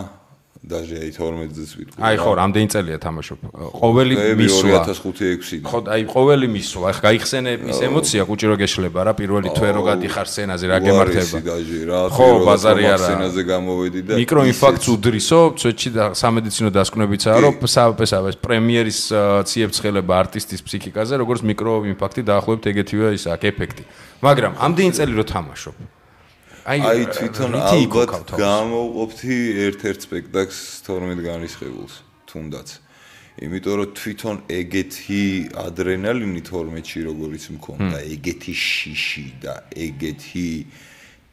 C: даже აი 12-ს ვიტყვი.
B: აი ხო, რამდენი წელია თამაშობ? ყოველი მისვლა
C: 2005-6-დან.
B: ხო, აი ყოველი მისვლა, ახლა გაიხსენე ის ემოცია, კუჭი რო გეშლება რა, პირველი თვე რო გადიხარ სცენაზე, რა გემართება. ხო, ბაზარი არა.
C: სცენაზე გამოვედი და
B: მიკროინფარქტს უდრისო, ცოტში და სამედიცინო დასკვნებიცაა, რომ საპესავეს პრემიერის ციებცხელება არტისტის ფსიქიკაზე, როგორც მიკროინფარქტი დაახლოებით ეგეთივე ის აქ ეფექტი. მაგრამ ამდენი წელი რო თამაშობ,
C: აი აი თვითონ ალბათ გამოვყოფთი ერთ-ერთ სპექტაკლს 12 განრისხებულს თუნდაც. იმიტომ რომ თვითონ ეგეთი ადრენალინი 12-ში როგორიც მქონდა ეგეთი შიში და ეგეთი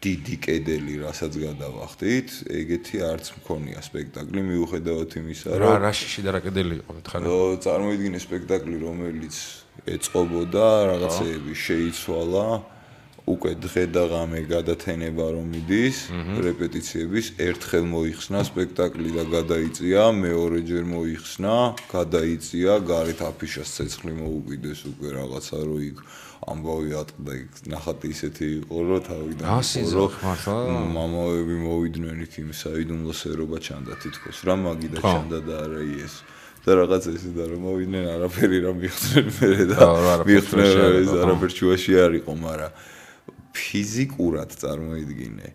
C: დიდი კედელი რასაც გადავახდით ეგეთი არც მქონია სპექტაკლი. მიუხედავად იმისა
B: რომ რა რა შიში და რა კედელი იყო მითხარ
C: ო წარმოიდგინე სპექტაკლი რომელიც ეწყობოდა რაღაცეები შეიცვალა უკვე დღე და ღამე გადათენება რომ მიდის რეპეტიციების ერთხელ მოიხსნა სპექტაკლი და გადაიწია მეორეჯერ მოიხსნა გადაიწია გარეთ აფიშას ცეცხლი მოუყიდეს უკვე რაღაცა რო იქ ამბავი ატყდა იქ ნახატი ისეთი იყო რომ თავიდან
B: რო
C: მამაები მოვიდნენ იქ იმ საიდუმლოსერობა ჩანდა თითქოს რა მაგი და ჩანდა და არა ის და რაღაც ესე და რომ მოვიდნენ არაფერი რა მიხდნენ მე და მიხდნენ ეს არაფერ შუაში არ იყო მაგრამ ფიზიკურად წარმოიდგინე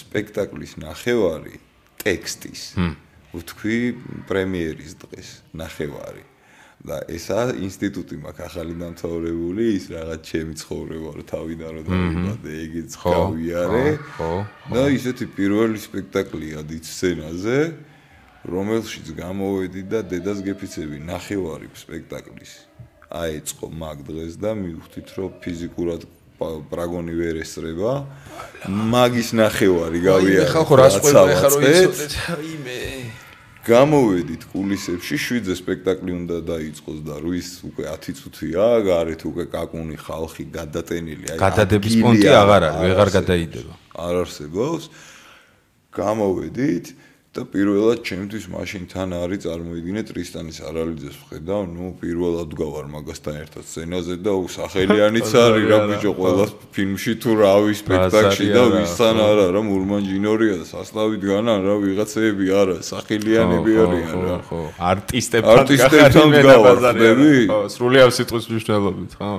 C: სპექტაკლის ნახევარი ტექსტის ვთქვი პრემიერის დღეს ნახევარი. და ესა ინსტიტუტი მაქვს ახალი დამთავრებული ის რაღაც ჩემი ცხოვრება რო თავიდან რო დავიბადე ეგეც გავიარე. ხო და ისეთი პირველი სპექტაკლია დიდ სცენაზე რომელშიც გამოვედი და დედას გეფიცები ნახევარი სპექტაკლის აეწყო მაგ დღეს და მივხვდით რომ ფიზიკურად პრაგონი ვერ ესწრება მაგის ნახევარი გავიარე
B: ხა ხო რას ყველა ხა რო იცოდეთ იმე
C: გამოვედით კულისებში შვიდზე სპექტაკლი უნდა დაიწყოს და რუის უკვე 10 წუთია გარეთ უკვე კაკუნი ხალხი გადატენილი.
B: აი გადადების პონტი აღარ არის ვეღარ გადაიდება.
C: არ არსებობს. გამოვედით და პირველად ჩემთვის მაშინ თან არის წარმოიდგინე ტრისტანის არალიძეს ვხედავ, ნუ პირველად გავარ მაგასთან ერთად სცენაზე და სახელიანიც არის რა ბიჭო ყველა ფილმში თუ რავი სპექტაკლში და ვისთან არა რა მურმანჯინორია და სასლავით განან რა ვიღაცეები არა სახელიანები არიან რა.
B: ხო არტისტებთან
C: არტისტებთან გავარდები
B: ხო სრულიად სიტყვის მნიშვნელობით ხო.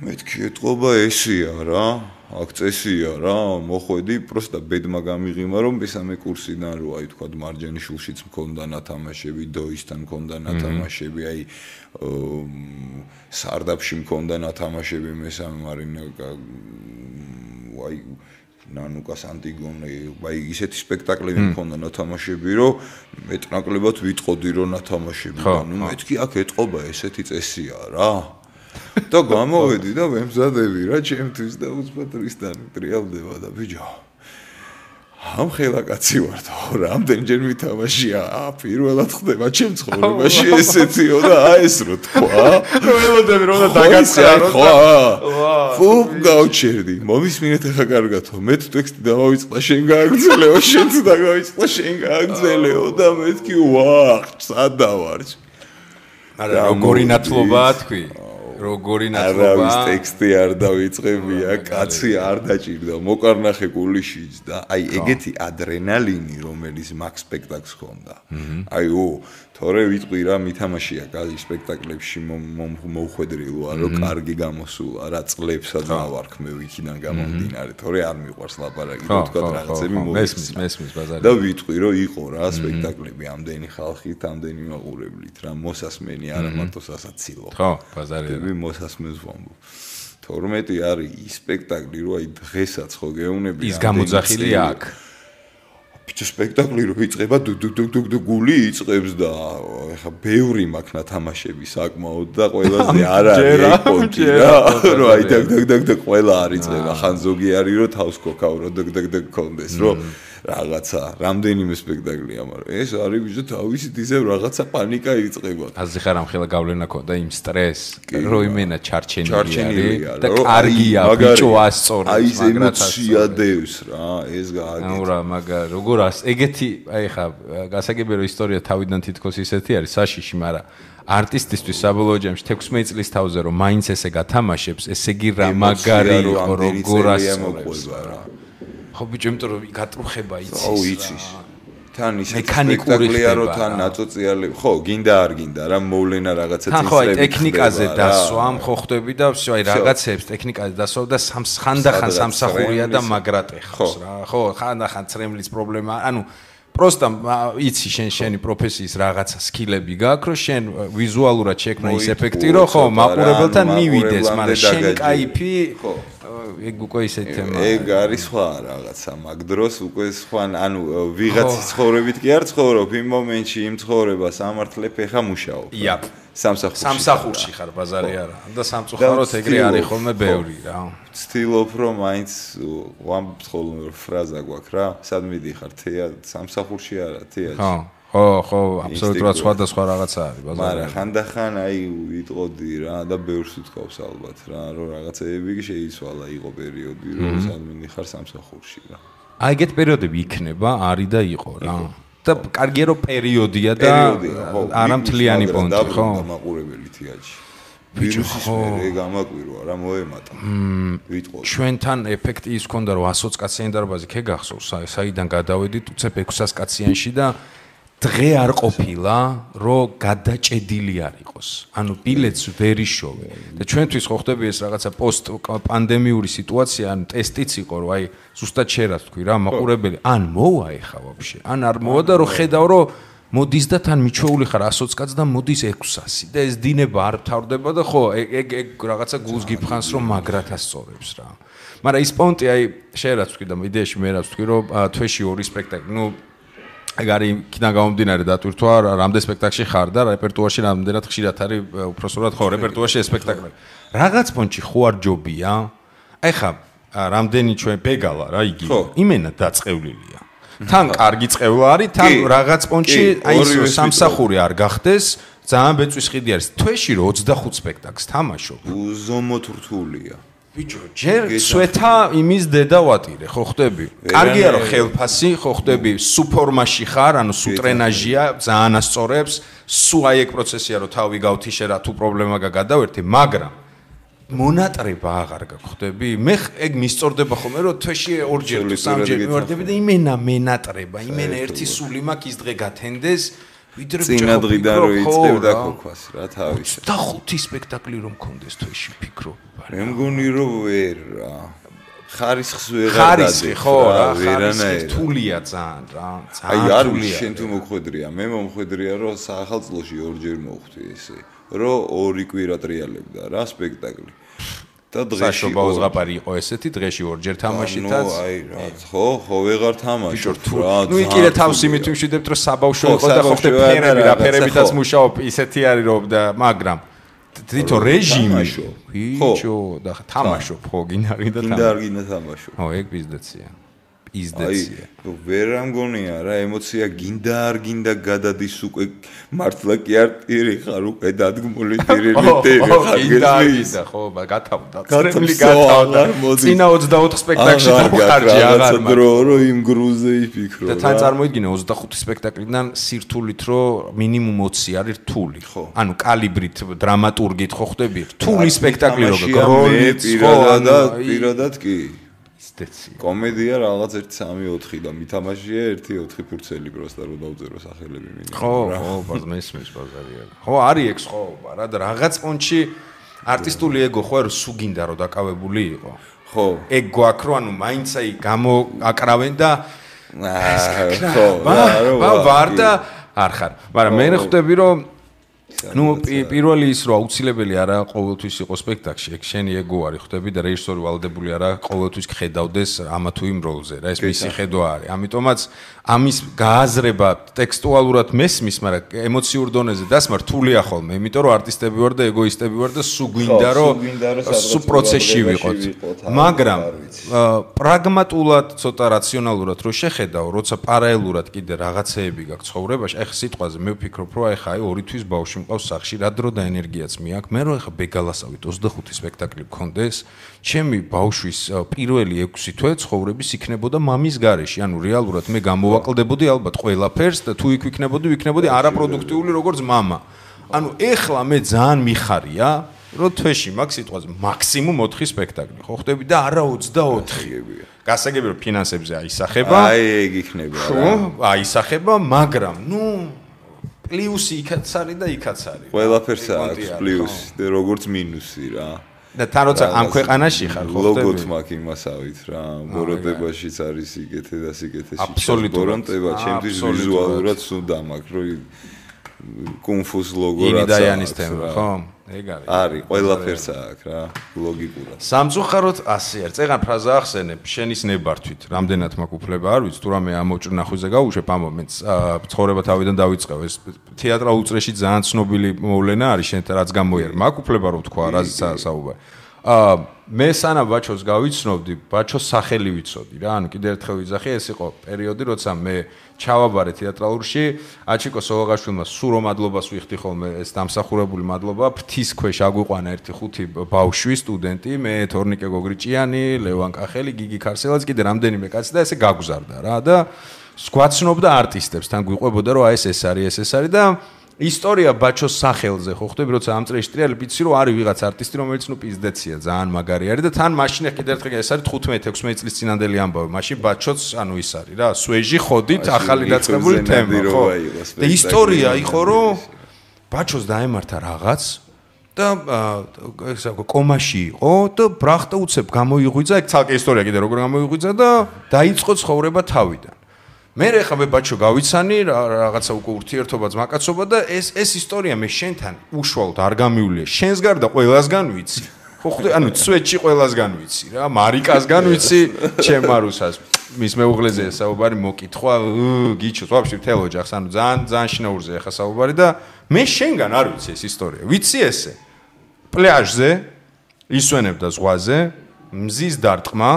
C: მეთქი ეთყობა ესია რა აქ წესია რა მოხვედი პროსტა ბედმა გამიღიმა რომ მესამე კურსიდან რო აი თქვა მარჯანიშვილშიც მქონდა ნათამაშები დოისთან მქონდა ნათამაშები აი სარდაფში მქონდა ნათამაშები მესამე მარინა აი ნანუკას ანტიგონე აი ისეთი სპექტაკლები მქონდა ნათამაშები რომ მეტნაკლებად ვიტყოდი რომ ნათამაშები და ნუ მეთქი აქ ეთყობა ესეთი წესია რა და გამოვედი და მემზადები რა ჩემთვის და უცბად რისთან ტრიალდება და ბიჭო ამ ხელა კაცი ვარ თო რამდენჯერ მითამაშია? ა პირველად ხდება ჩემ ცხოვრებაში ესეციო და აი ეს რო თქვა?
B: რომელოდები რომ დაგაცხრა
C: ხო ფუ გავჩერდი. მომის მინეთ ახლა კარგათო მე ტექსტი დავავიწყდა შენ გააგზელეო შენც დავავიწყდა შენ გააგზელეო და მეთქი ვა სადავარ
B: არა როგორი ნათლობაა თქვი როგორი ნათლობა
C: არავის ტექსტი არ დავიწყებია კაცი არ დაჭირდა მოკარნახე გულიშიც და აი ეგეთი ადრენალინი რომელიც მაქ სპექტაკლს ჰქონდა. აი ო თორე ვიტყვი რა მითამაშია კაი სპექტაკლებში მოუხვედრილოა რომ კარგი გამოსულა რა წლებსაც დავარქ მე ვიქიდან გამომდინარე თორე არ მიყვარს ლაპარაკი და თქვა რაღაცები
B: მოვესმის მესმის ბაზარი.
C: და ვიტყვი რომ იყო რა სპექტაკლები ამდენი ხალხით ამდენი მაყურებლით რა მოსასმენი არა მარტო სასაცილო.
B: ხო ბაზარი
C: მე მოსასმენს ვამბობ. 12 არის ის სპექტაკლი რო აი დღესაც ხო გეუნები
B: ის გამოძახილი აქვს
C: ბიჭო სპექტაკლი რო იწება დუ დუ დუ დუ დუ გული იწებს და ეხა ბევრი მაქნა თამაშები საკმაოდ და ყველაზე არ არის პონტი რა. რო აი დაგ დაგ დაგ და ყველა არის იწება ხან ზოგი არის რო თავს ქოქავ რო დაგ დაგ დაგ კონდეს რო რაღაცა რამდენიმე სპექტაკლია მაგრამ ეს არის ბიჭო თავისით ისევ რაღაცა პანიკა იწება
B: ასე ხარ ამ ხელა გავლენა ქონდა იმ სტრეს რო იმენა ჩარჩენილი არის და კარგია ბიჭო ასწორებს
C: აი ეს ემოცია დევს რა ეს გააკეთე
B: ნუ რა მაგა როგორ ას ეგეთი აი ხა გასაგებია რომ ისტორია თავიდან თითქოს ისეთი არის საშიში მაგრამ არტისტისთვის საბოლოო ჯამში 16 წლის თავზე რომ მაინც ესე გათამაშებს ესე იგი რა მაგარი იყო როგორ ასწორებს. რა ხო ბიჭო, იმიტომ რომ გატრუხება იცის.
C: აუ იცის. თან ის მექანიკურია რომ თან ნაწოწიალი ხო გინდა არ გინდა რა მოვლენა რაღაცა
B: წინსრები ხო აი ტექნიკაზე დასვამ ხო ხვდები და всё აი რაღაცებს ტექნიკაზე დასვამ და ხანდახან სამსახურია და მაგრატეხავს რა ხო ხანდახან წრემლის პრობლემა ანუ просто იცი შენ შენი პროფესიის რაღაცა სკილები გაქვს, რომ შენ ვიზუალურად შექმნა ის ეფექტი, რომ ხო, მაყურებელთან მივიდეს, მაგრამ შენ кайფი ხო ეგ უკვე ისეთი თემაა.
C: ეგ არის სხვა რაღაცა, მაგ დროს უკვე სხვა, ანუ ვიღაც ცხოვრებით კი არ ცხოვრობ, იმ მომენტში იმ ცხოვრებას ამართლებ ეხა მუშაობ.
B: იაპ.
C: სამსახურში.
B: სამსახურში ხარ, ბაზარი არა. და სამწუხაროდ ეგრე არის ხოლმე ბევრი რა.
C: ცდილობ რომ მაინც ვამბობ ხოლმე ფრაზა გვაქვს რა, სად მიდიხარ თეა სამსახურში არა, თეა.
B: ხო. ხო, ხო, აბსოლუტურად სხვადასხვა რაღაცა არის
C: ბაზარი. მაგრამ ხანდახან აი ვიტყოდი რა და ბევრს უთქავს ალბათ რა, რომ რაღაცეები შეიცვალა იყო პერიოდი, რომ სამენი ხარ სამსახურში რა.
B: აი ეგეთ პერიოდები იქნება, არის და იყო რა. და კარგია რომ პერიოდია და არა მთლიანი პონტი, ხო?
C: დამაყურებელი თიაჯი. ვირუსის მე გამაკვირვა რა მოემატა. ვიტყოდი.
B: ჩვენთან ეფექტი ის ქონდა რომ 120 კაციანი დარბაზი ქეგახსოვს, საიდან გადავედით უცებ 600 კაციანში და დღე არ ყოფილა, რომ გადაჭედილი არ იყოს. ანუ ბილეთს ვერ იშოვე. და ჩვენთვის ხო ხდები ეს რაღაცა პოსტ პანდემიური სიტუაცია, ანუ ტესტიც იყო, რომ აი ზუსტად შერას თქვი რა, მაყურებელი, ან მოვა ეხა ვაფშე. ან არ მოვა და რომ ხედავ, რომ მოდის და თან მიჩვეული ხარ 120 კაც და მოდის 600 და ეს დინება არ თავდება და ხო ეგ ეგ რაღაცა გულს გიფხანს რომ მაგრათ ასწორებს რა. მაგრამ ის პონტი აი შერას თქვი და იდეაში მე რას თქვი რომ თვეში ორი სპექტაკლი, ну ეგ არის იქიდან გამომდინარე დატვირთვა რამდენ სპექტაკლში ხარ და რეპერტუარში რამდენად ხშირად არის უпроსურად ხო რეპერტუარში ეს სპექტაკლები რაღაც პონჩი ხო არ ჯობია. აი ხა რამდენი ჩვენ ბეგალა რა იგი? იმენა დაწევლილია თან კარგი წევლა არის თან რაღაც პონჩი აი სამსახური არ გახდეს ძალიან ბეწვის ხიდი არის. თვეში რო 25 სპექტაკლს თამაშობ.
C: უზომოდ რთულია
B: ბიჭო, ჯერ სვეთა იმის დედა ვატირე, ხო ხდები? კარგია რომ ხელფასი, ხო ხდები, სუ ფორმაში ხარ, ანუ სუ ტრენაჟია, ძალიან ასწორებს, სუ აი ეგ პროცესია რომ თავი გავთიშე რა თუ პრობლემა გაგადავერთე, მაგრამ მონატრება აღარ გაგხვდები? მე ეგ მისწორდება ხოლმე რომ თვეში ორჯერ თუ სამჯერ მივარდები და იმენა მენატრება, იმენა ერთი სული მაქვს ის დღე გათენდეს. ვიდრე
C: წინადღიდან რო იწევდა ქოქვას რა თავის.
B: და ხუთი სპექტაკლი რომ მქონდეს თვეში ფიქრობ.
C: მე მგონი რომ ვერ რა. ხარისხს ვეღარ
B: დადი. ხარისხი ხო რა, ხარისხი რთულია ძალიან რა. ძალიან
C: აი არ ვიცი შენ თუ მოხვედრია, მე მომხვედრია რომ საახალწლოში ორჯერ მოხვდი ესე. რომ ორი კვირა ტრიალებდა რა სპექტაკლი.
B: და დღეში საშობა უზღაპარი იყო ესეთი დღეში ორჯერ თამაშითაც
C: ნუ აი რა ხო ხო ვეღარ თამაშობ რა
B: ნუ იყირე თავს იმით ვიმშვიდებთ რომ საბავშვო იყო და ხო ხდე ფერები და ფერებითაც მუშაობ ისეთი არის რომ და მაგრამ თვითო რეჟიმი ბიჭო და თამაშობ ხო გინდა გინდა
C: თამაშობ გინდა გინდა თამაშობ
B: ხო ეგ ბიზნესია იზდაცია.
C: აი, ვერ ამგონია რა, ემოცია გინდა არ გინდა გადადის უკვე მართლა კი არ ტირი ხარ უკვე დადგმული ტირი ტირი
B: ხარ გინდა ხო, გათავდა. წრემლი გათავდა. წინა 24 სპექტაკლში დავხარჯე აღარ
C: მაგ. დრო რომ იმ გრუზე იფიქრო.
B: და თან წარმოიდგინე 25 სპექტაკლიდან სირთულით რომ მინიმუმ 20 არის რთული. ხო. ანუ კალიბრით, დრამატურგით ხო ხდები? რთული სპექტაკლი როგორ გროლით,
C: ხო, და პირადად კი.
B: დეცი.
C: კომედია რაღაც 1-3-4 და მითამაშია 1-4 ფურცელი პროსტა რომ დავწერო სახელები მინიმუმ.
B: ხო, ხო, ბაზ მესმის ბაზარია. ხო, არის ეგ სხვა, რა და რაღაც პონჩი არტისტული ეგო ხო რომ სუ გინდა რომ დაკავებული იყო. ხო. ეგ გვაქვს რომ ანუ მაინც აი გამო აკრავენ და
C: აა ხო, რა
B: რა ვარ და არ ხარ. მაგრამ მე ხვდები რომ ну პირველი ის რომ აუცილებელი არა ყოველთვის იყოს სპექტაკლში. ეგ შენი ეგო არის ხვდები და რეჟისორი ვალდებული არა ყოველთვის ხედავდეს ამა თუ იმ როლზე რა ეს მისი ხედვა არის. ამიტომაც ამის გააზრება ტექსტუალურად მესმის მაგრამ ემოციურ დონეზე დასმა რთულია ხოლმე იმიტომ რომ არტისტები ვარ და ეგოისტები ვარ და სულ გვინდა რომ სულ პროცესში ვიყოთ. მაგრამ პრაგმატულად ცოტა რაციონალურად რო შეხედავ როცა პარალელურად კიდე რაღაცეები გაქვს ცხოვრებაში ეხა სიტყვაზე მე ვფიქრობ რომ ეხა აი ორი თვის ბავშვი მყავს სახში, რა დრო და ენერგიაც მეაქვს. მე რო ახლა ბეგალასავით 25 სპექტაკლი მქონდეს, ჩემი ბავშვის პირველი 6 თვე ცხოვრების იქნებოდა მამის გარეშე. ანუ რეალურად მე გამოვაკლდებოდი ალბათ ყველაფერს და თუ იქ ვიქნებოდი, ვიქნებოდი არაპროდუქტიული როგორც мама. ანუ ეხლა მე ძალიან მიხარია, რომ თვეში მაგ სიტყვაზე მაქსიმუმ 4 სპექტაკლი ხო ხდები და არა 24-ებია. გასაგები რომ ფინანსებზე აისახება.
C: აი ეგ იქნება რა.
B: ხო, აისახება, მაგრამ ნუ პლუსი იქაც არის და იქაც არის.
C: ყველაფერს აქვს პლუსი და როგორც მინუსი რა.
B: და თან როცა ამ ქვეყანაში ხარ
C: ხო ლოგოთ მაქვს იმასავით რა. ბოროტებაშიც არის იგეთე და სიგეთე შეიძლება. აბსოლუტურად. ბოროტება ჩემთვის ვიზუალურად სუდა მაქვს რო კუნფუს ლოგო
B: რაც არის. იმიდაიანის თემა ხო? ეგ არის.
C: არის, ყველაფერს აქვს რა, ლოგიკურად.
B: სამწუხაროდ ასე არის. წეგან ფრაზა ახსენებ, შენის ნებართვით, რამდენად მაქვს უფლება არ ვიცი, თუ რამე ამოჭრნახვიზე გავუშვებ ამ მომენტს, ცხოვრება თავიდან დავიწყევ. ეს თეატრალურ წრეში ძალიან ცნობილი მოვლენა არის, შენ რაც გამოიარ. მაქვს უფლება რომ თქვა, რაზეც საუბარი. აა მე სანამ ბაჩოს გავიცნობდი, ბაჩოს სახელი ვიცოდი რა. ანუ კიდევ ერთხელ ვიძახი, ეს იყო პერიოდი, როცა მე ჩავაბარე თეატრალურში, აჩიკო სოლოგაშვილმა სურო მადლობას ვიხდი ხოლმე, ეს დამსახურებული მადლობა, ფრთის ქვეშ აგვიყვანა ერთი ხუთი ბავშვი სტუდენტი, მე თორნიკე გოგრიჭიანი, ლევან კახელი, გიგი ქარსელაც, კიდე რამდენიმე კაცი და ესე გაგზარდა რა და სკვაცნობდა არტისტებს, თან გვიყვებოდა რომ აი ეს ეს არის, ეს ეს არის და ისტორია ბაჩოს სახელზე ხო? ხვდები როცა ამ წრეში ტრიალი პიცი რო არის ვიღაც არტისტი რომელიც ნუ პიზდეცია ძალიან მაგარი არის. და თან მაშინ კიდე ერთხელ ეს არის 15-16 წლის წინანდელი ამბავი. მაშინ ბაჩოც ანუ ის არის რა სუეჟი ხოდით ახალი დაწყებული თემა ხო? და ისტორია იყო რომ ბაჩოს დაემართა რაღაც და ეს კომაში იყო და ბრახტა უცებ გამოიღვიძა ეგ ცალკე ისტორია კიდე როგორ გამოიღვიძა და დაიწყო ცხოვრება თავიდან მე ხა მე ბაჩო გავიცანი რაღაცა უკვე ურთიერთობაც მაკაცობა და ეს ეს ისტორია მე შენთან უშუალოდ არ გამიულია შენს გარდა ყველასგან ვიცი. ხო ხვდე ანუ ცვეთში ყველასგან ვიცი რა მარიკასგან ვიცი ჩემარუსას მის მეუღლეზე საუბარი მოკითხვა გიჩოს ვაფშე მთელ ოჯახს ანუ ძალიან ძალიან შინაურზე ხა საუბარი და მე შენგან არ ვიცი ეს ისტორია. ვიცი ესე. პლაჟზე ისვენებდა ზღვაზე მზის დარტყმა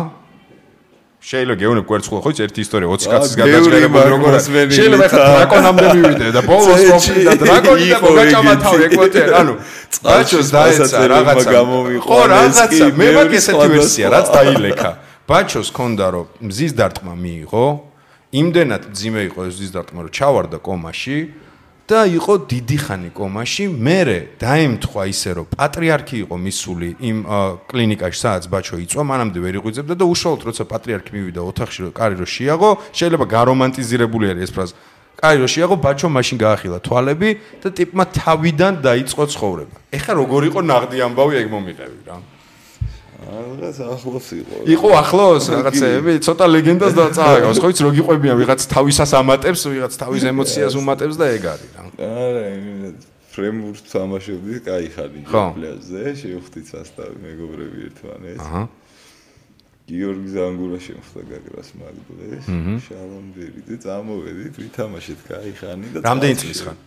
B: შეიძლება გეუნებ კვერცხულა ხო იცი ერთი ისტორია 20 კაცის გადაჭერებული როგორ შეიძლება ხა დრაკონამდე მივიდე და ბოლოს მომხდი და დრაკონი და მოგაჭამა თავი ეკოთე ანუ ბაჩოს დაეცა რაღაცა. ხო რაღაცა მე მაგ ესეთი ვერსია რაც დაილექა. ბაჩოს ქონდა რომ მზის დარტყმა მიიღო იმდენად ძიმე იყო ეს მზის დარტყმა რომ ჩავარდა კომაში და იყო დიდი ხანი კომაში, მერე დაემთხვა ისე რომ პატრიარქი იყო მისული იმ კლინიკაში, სადაც ბაჩო იწვა, მანამდე ვერ იღვიძებდა და უშუალოდ როცა პატრიარქი მივიდა ოთახში, კარი რო შეაღო, შეიძლება გარომანტიზირებული არის ეს ფრაზა. კარი რო შეაღო, ბაჩო მაშინ გაახილა თვალები და ტიპმა თავიდან დაიწყო ცხოვრება. ეხლა როგორ იყო ნაღდი ამბავი ეგ მომიყევი რა.
C: რაღაც ახლოს იყო.
B: იყო ახლოს რაღაცეები, ცოტა ლეგენდას დაწააგავს, ხო იცი, როგიყვებიან ვიღაც თავისას ამატებს, ვიღაც თავის ემოციას უმატებს და ეგ არის რა.
C: არა, იმედად ფრემბურთს თამაშობდი, კაი ხარი პლაჟზე, შევხვდით სასტავი მეგობრები ერთმანეთს. აჰა. გიორგი ზანგურაში მხდა გაგრას მაგდულეს, შალომბერიძე წამოვედით, ვითამაშეთ კაი ხანი და
B: რამდენი წლის ხარ?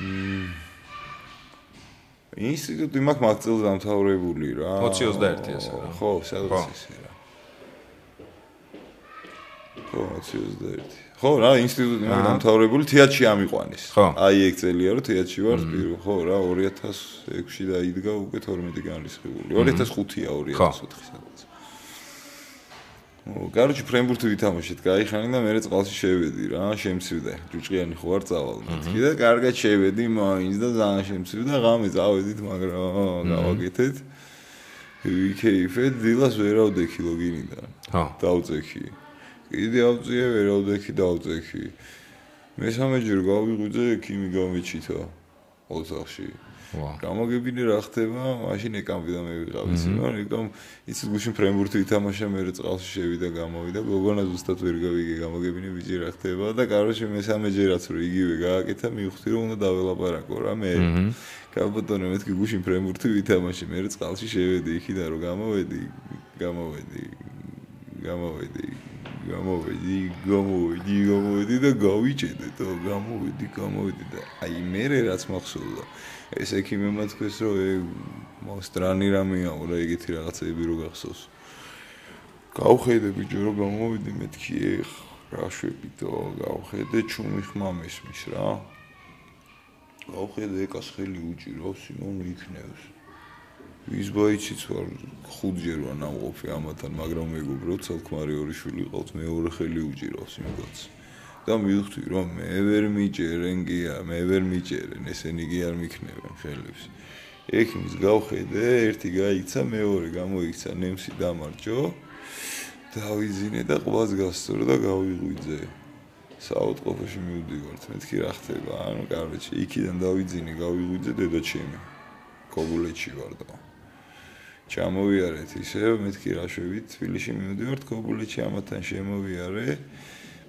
C: მ ინსტიტუტი მაქვს მაგწილს დამთავრებული რა.
B: 21 ესე რა.
C: ხო სადაც ისე რა. ხო 21 ხო რა ინსტიტუტი მაქვს დამთავრებული თეატრში ამიყვანის. აი ეგ წელია რომ თეატრში ვარ პირველ ხო რა 2006-ში დაიდგა უკვე 12 განრისხებული. 2005-ია 2004 სადაც ო, კაროჩი ფრენბურთი ვითამაშეთ, გაიხანი და მე წყალში შევედი რა, შემცივდა. ჯუჭყიანი ხო არ წავალ მეთქი და კარგად შევედი მაინც და ძალიან შემცივდა, ღამე წავედით, მაგრამ გავაკეთეთ. ვიქეიფეთ, დილას ვერავდექი ლოგინიდან.
B: ხო.
C: დავწექი. კიდე ავწიე, ვერავდექი, დავწექი. მესამე ჯერ გავიღვიძე, ქიმი გამეჩითა ოთახში. გამოგებინე რა ხდება, მაშინ ეკამბი და მე ისი, მაგრამ ეკამ იცით გუშინ ფრენბურთი ითამაშა მე წყალში შევიდა გამოვიდა, გოგონა ზუსტად ვერ გავიგე გამოგებინე ბიჭი რა ხდება და კაროჩე მესამეჯერაც რო იგივე გააკეთა, მივხვდი რომ უნდა დაველაპარაკო რა მე. კაბოტონე მეთქი გუშინ ფრენბურთი ვითამაშე, მე წყალში შევედი იქიდან რომ გამოვედი, გამოვედი, გამოვედი. გამოვედი, გამოვედი, გამოვედი და გავიჭედე და გამოვედი, გამოვედი და აი მე რაც მახსოვდა. ეს ექიმებმა თქვეს რომ ე მოსტრანი რამეა, რა იგეთი რაღაცები რო გახსოვს. გავხედე ბიჭო რომ გამოვედი მეთქი ეხ რა შვებიდო, გავხედე ჩუმი ხმა მესმის რა. გავხედე ეკას ხელი უჭირავს, იმონ იქნევს. ის ბაიციც ვარ ხუთჯერ ვარ ნამყოფი ამათან მაგრამ მეგობრო ცალკმარი ორი შვილი ყავს მეორე ხელი უჭირავს იმგოც და მივხვდი რომ მე ვერ მიჭერენ გია მე ვერ მიჭერენ ესენი კი არ მიქნებენ ხელებს. ეგ ის გავხედე ერთი გაიქცა მეორე გამოიქცა ნემსი დამარჯო დავიზინე და ყბას გასწორო და გავიღვიძე. საავადმყოფოში მივდივართ მეთქი რა ხდება ანუ კაროჩე იქიდან დავიძინე გავიღვიძე დედაჩემი კობულეთში ვარ და ჩამოვიარეთ ისე მეთქი რა შვებით თბილისში მივდივართ კობულეთში ამათან შემოვიარე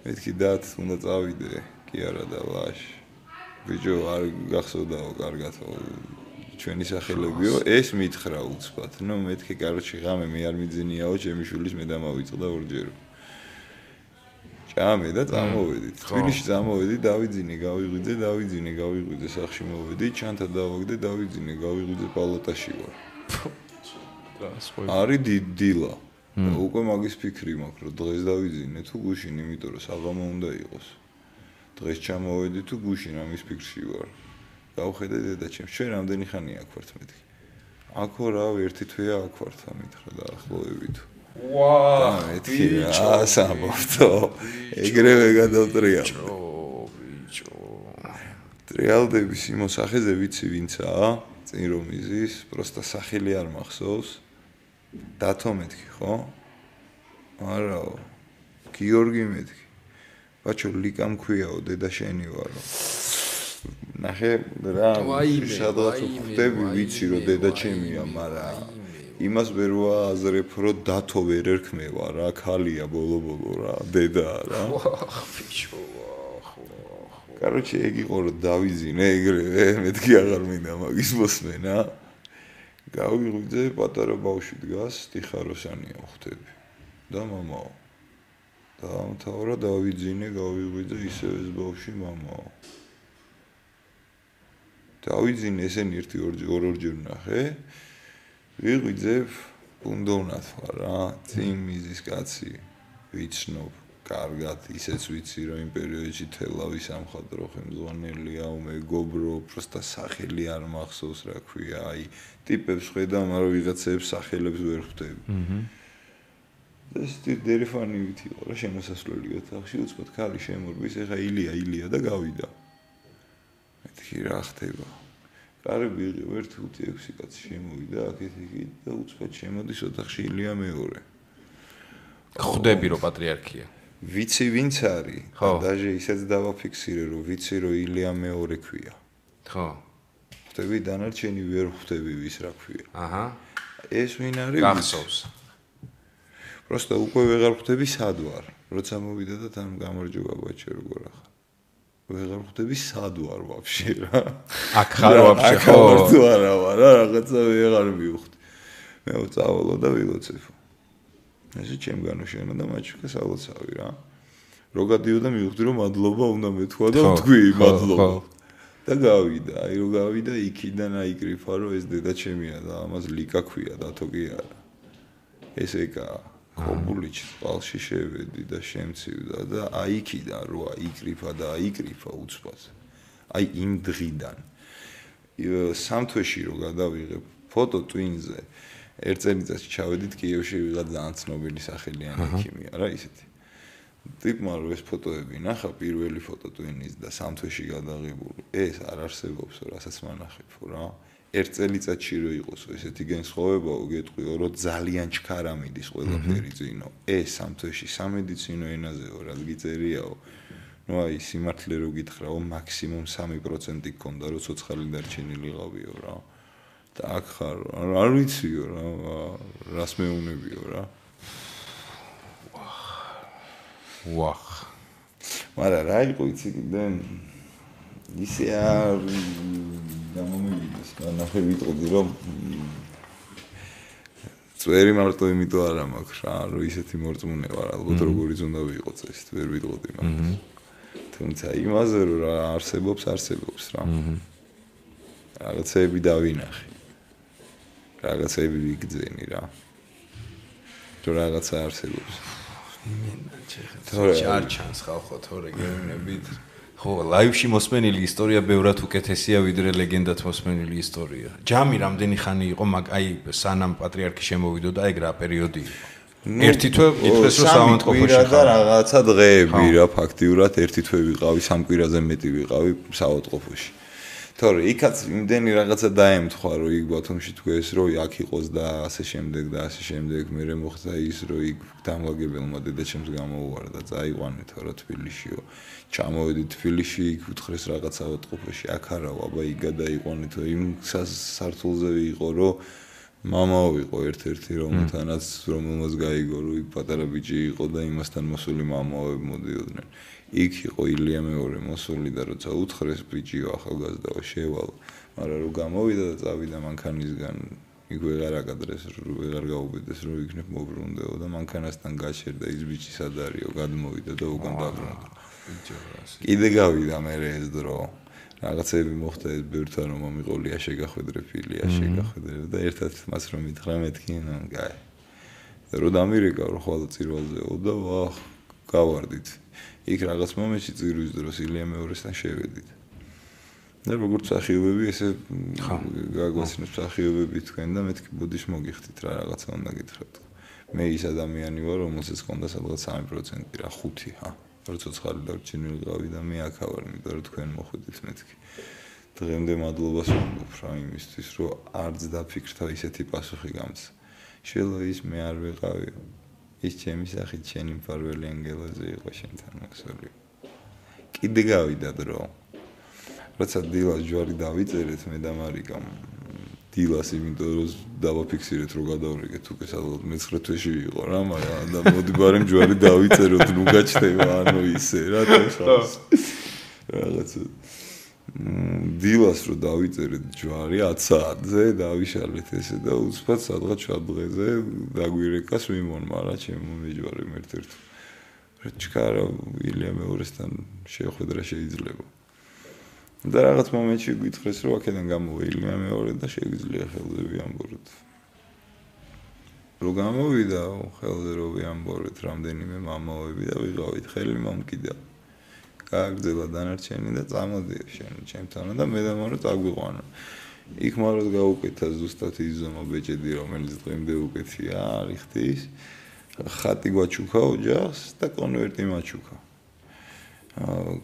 C: მეთქი დათ უნდა წავიდე. კი არა და ვაშ. ბიჭო არ გახსოვდაო კარგათო ჩვენი სახელებიო ეს მითხრა უცბად. ნუ მეთქი კაროჩი ღამე მე არ მიძინიაო ჩემი შვილის მე დამავიწყდა ორჯერ. ჭამე და წამოვედით. თბილისში წამოვედი დავიძინე გავიღვიძე დავიძინე გავიღვიძე სახში მოვედი ჩანთა დავაგდე დავიძინე გავიღვიძე პალატაში ვარ. არის დილა. უკვე მაგის ფიქრი მაქვს, რომ დღეს დავიძინე თუ გუშინ, იმიტომ რომ საღამო უნდა იყოს. დღეს ჩამოვედი თუ გუშინ ამის ფიქრში ვარ. გავხედე დედაჩემ, ჩვენ რამდენი ხანი აქ ვართ მეთქი. აქო რა, ერთი თვეა აქ ვართ ამითხრა და ახლოვებით.
B: ვაა,
C: მეთქი რა, სამორთო. ეგრევე გადავტრია.
B: ბიჭო.
C: ტრიალდების იმოსახეზე ვიცი ვინცაა? წინ რომ იზის, პროსტა სახელი არ მახსოვს. დათო მეთქი ხო? არაო. გიორგი მეთქი. ბაჩო ლიკა მქვიაო, დედა შენი ვარო. ნახე რა, სადღაც ხვდები ვიცი რომ დედა ჩემია, მაგრამ იმას ვერ ვააზრებ რომ დათო ვერ ერქმევა რა, ქალია ბოლო-ბოლო რა, დედა რა.
B: ბიჭო.
C: კაროჩე ეგ იყო რომ დავიზინე ეგრევე, მეთქი აღარ მინდა მაგის მოსმენა. გავიღვიძე პატარა ბავშვი დგას ტიხაროსანია ხვდები. და მამაო. და ამთავრა დავიძინე გავიღვიძე ისევ ეს ბავშვი მამაო. დავიძინე ესენი ერთი ორი ორ-ორჯერ ნახე. ვიღვიძე ბუნდოვნად ვარ რა წინ მიზის კაცი ვიცნობ კარგად ისეც ვიცი რომ იმ პერიოდში თელავის ამხადრო ხელმძღვანელია მეგობრო პროსტა სახელი არ მახსოვს რა ქვია აი ტიპებს ხედა მაგრამ ვიღაცებს სახელებს ვერ ხვდები. აჰა ეს დერიფანი ვითი იყო რა შემოსასვლელი ოთახში უცბად ქალი შემორბის ეხა ილია ილია და გავიდა. მეთქი რა ხდება. კარები იყო 1-5-6 კაცი შემოვიდა აქეთ იქით და უცბად შემოდის ოთახში ილია მეორე.
B: ხვდები რომ პატრიარქია
C: ვიცი ვინც არის და დაჟე ისეც დავაფიქსირე რომ ვიცი რომ ილია მეორე ქვია
B: ხო
C: ხვდები დანარჩენი ვერ ხვდები ვის რა ქვია
B: აჰა
C: ეს ვინ არის
B: გახსოვს
C: просто უკვე ვეღარ ხვდები სად ვარ როცა მოვიდა და თან გამარჯობა ბაჭი როგორ ახლა ვეღარ ხვდები სად ვარ ვაფშე რა
B: აქ ხარ ვაფშე ხო
C: აქ ვარ რა რაღაცა ვეღარ მივხვდი მე ვწავალო და ვილოცებ ესე ჩემ განუშენა და მაჩუკა სალოცავი რა. რო გადიოდა მივხვდი რომ მადლობა უნდა მეთქვა და ვთქვი მადლობა. და გავიდა, აი რო გავიდა იქიდან აი კრიფა რომ ეს დედა ჩემია და ამას ლიკა ქვია და თოგი არა. ეს ეკა კომბულიჩ წყალში შევედი და შემცივდა და აი იქიდან რო აი კრიფა და აი კრიფა უცბად. აი იმ დღიდან სამთვეში რო გადავიღებ ფოტო ტვინზე ერთ წელიწადში ჩავედით კიევში ვიღაც ძალიან ცნობილი სახელიანი ქიმია რა ისეთი. ტიპმა რო ეს ფოტოები ნახა პირველი ფოტო ტვინის და სამთვეში გადაღებული. ეს არ არსებობს რასაც მანახებო რა. ერთ წელიწადში რო იყოს ესეთი გენსხოვებაო გეტყვიო რომ ძალიან ჩქარა მიდის ყველაფერი წინო. ეს სამთვეში სამედიცინო ენაზეო რაც გიწერიაო. ну აი სიმართლე რო გითხრაო მაქსიმუმ 3% გქონდა რო ცოცხალი დარჩენილიყავიო რა და აქ ხარ. არ ვიციო რა რას მეუნებიო რა.
B: ვახ
C: მაგრამ რა იყო იცი კიდე ისე არ გამომივიდეს ნახე ვიტყოდი რომ წვერი მარტო იმიტომ არ მაქვს რა რომ ისეთი მორწმუნე ვარ ალბათ როგორიც უნდა ვიყო წესი ვერ ვიტყოდი მაგრამ თუმცა იმაზე რომ რა არსებობს არსებობს რა. რაღაცები დავინახე რაღაცები ვიგძენი რა. თუ რაღაცა არსებობს.
B: თორე არ ჩანს ხალხო თორე გეუნებით ხო ლაივში მოსმენილი ისტორია ბევრად უკეთესია ვიდრე ლეგენდათ მოსმენილი ისტორია. ჯამი რამდენი ხანი იყო მაგ აი სანამ პატრიარქი შემოვიდოდა ეგ რა პერიოდი ერთი თვე ითქეს რომ საავადმყოფოში
C: ხარ და რაღაცა დღეები რა ფაქტიურად. ერთი თვე ვიყავი სამ კვირაზე მეტი ვიყავი საავადმყოფოში თორე იქაც იმდენი რაღაცა დაემთხვა რომ იქ ბათუმში თქვეს რომ აქ იყოს და ასე შემდეგ და ასე შემდეგ მე მოხდა ის რომ იქ დამლაგებელმა დედაჩემს გამოუვარდა წაიყვანე თორე თბილისშიო ჩამოვედი თბილისში იქ უთხრეს რაღაცა ოტყუფეში აქ არა აბა იქ გადაიყვანე თო იმ სართულზე იყო რომ мамаო იყო ერთ-ერთი რომელთანაც რომელმაც გაიგო რომ იქ პატარა ბიჭი იყო და იმასთან მოსული мамаოები მოდიოდნენ. იქ იყო ილია მეორე მოსული და როცა უთხრეს ბიჭიო ახალგაზრდაო შევალ მაგრამ რომ გამოვიდა და წავიდა მანქანისგან. იქ ვეღარ აკადრეს ვეღარ გაუბედეს რომ იქნებ მობრუნდეო და მანქანასთან გაჩერდა. ის ბიჭი სად არისო? გადმოვიდა და უკან დაბრუნდა. კიდე გავიდა მე ეს დრო. რაღაცები მოხდა ეს ბერთან რომ მომიყოლია შეგახვედრე ფილია შეგახვედრე. და ერთად მას რომ მითხრა მეთქი ნუ გაი. რო დამირეკა რო ხვალ წირვალზეო და ვახ გავარდით იქ რაღაც მომენტში წირვის დროს ილია მეორესთან შევედით. და როგორც სახიობები ესე გაგვაცნობს სახიობები თქვენ და მეთქი ბუდის მოგიხდით რა რაღაცა უნდა გითხრათ. მე ის ადამიანი ვარ რომელსაც კონდა სადღაც 3% რა 5 ჰა. როცა ცხარი დარჩენილი ყავი და მე აქ ვარ, იმიტომ რომ თქვენ მოხვედით მეთქი. დღემდე მადლობას ვამბობ რა იმისთვის რომ არც დაფიქრთა ისეთი პასუხი გამცა. შეიძლება ის მე არ ვიყავიო. ის ჩემი სახით შენი მფარველი ანგელოზი იყო შენთან მოსული. კიდე გავიდა დრო. როცა დილას ჯვარი დავიწერეთ მე და მარიკამ დილას იმიტომ რომ დავაფიქსირეთ რომ გადავრიგეთ უკვე სადღაც მე-9 თვეში იყო რა მაგრამ და მოდი ბარემ ჯვარი დავიწეროთ ნუ გაჩნდება ანუ ისე რა თქოს რაღაცა დილას რო დავიწერეთ ჯვარი 10 საათზე დავიშალეთ ესე და უცბად სადღაც 7 დღეზე დაგვირეკას ვიმონ მაგრამ ჩემო მეჯვარი ერთ-ერთ რა ჩქარა ილია მეორესთან შეხვედრა შეიძლება. და რაღაც მომენტში გითხრეს რომ აქედან გამოვა ილია მეორე და შეგვიძლია ხელზე ვიამბოროთ რო გამოვიდა ხელზე რო ვიამბოროთ რამდენიმე მამაოები და ვიღავით ხელი მომკიდა გააგრძელა დანარჩენი და წამოდიო შენ ჩემთან და მე და მორო წაგვიყვანო. იქ მაროთ გაუკეთა ზუსტად ის ზომა ბეჭედი რომელიც დღემდე უკეთია არიხთის ხატი გვაჩუქა ოჯახს და კონვერტი მაჩუქა.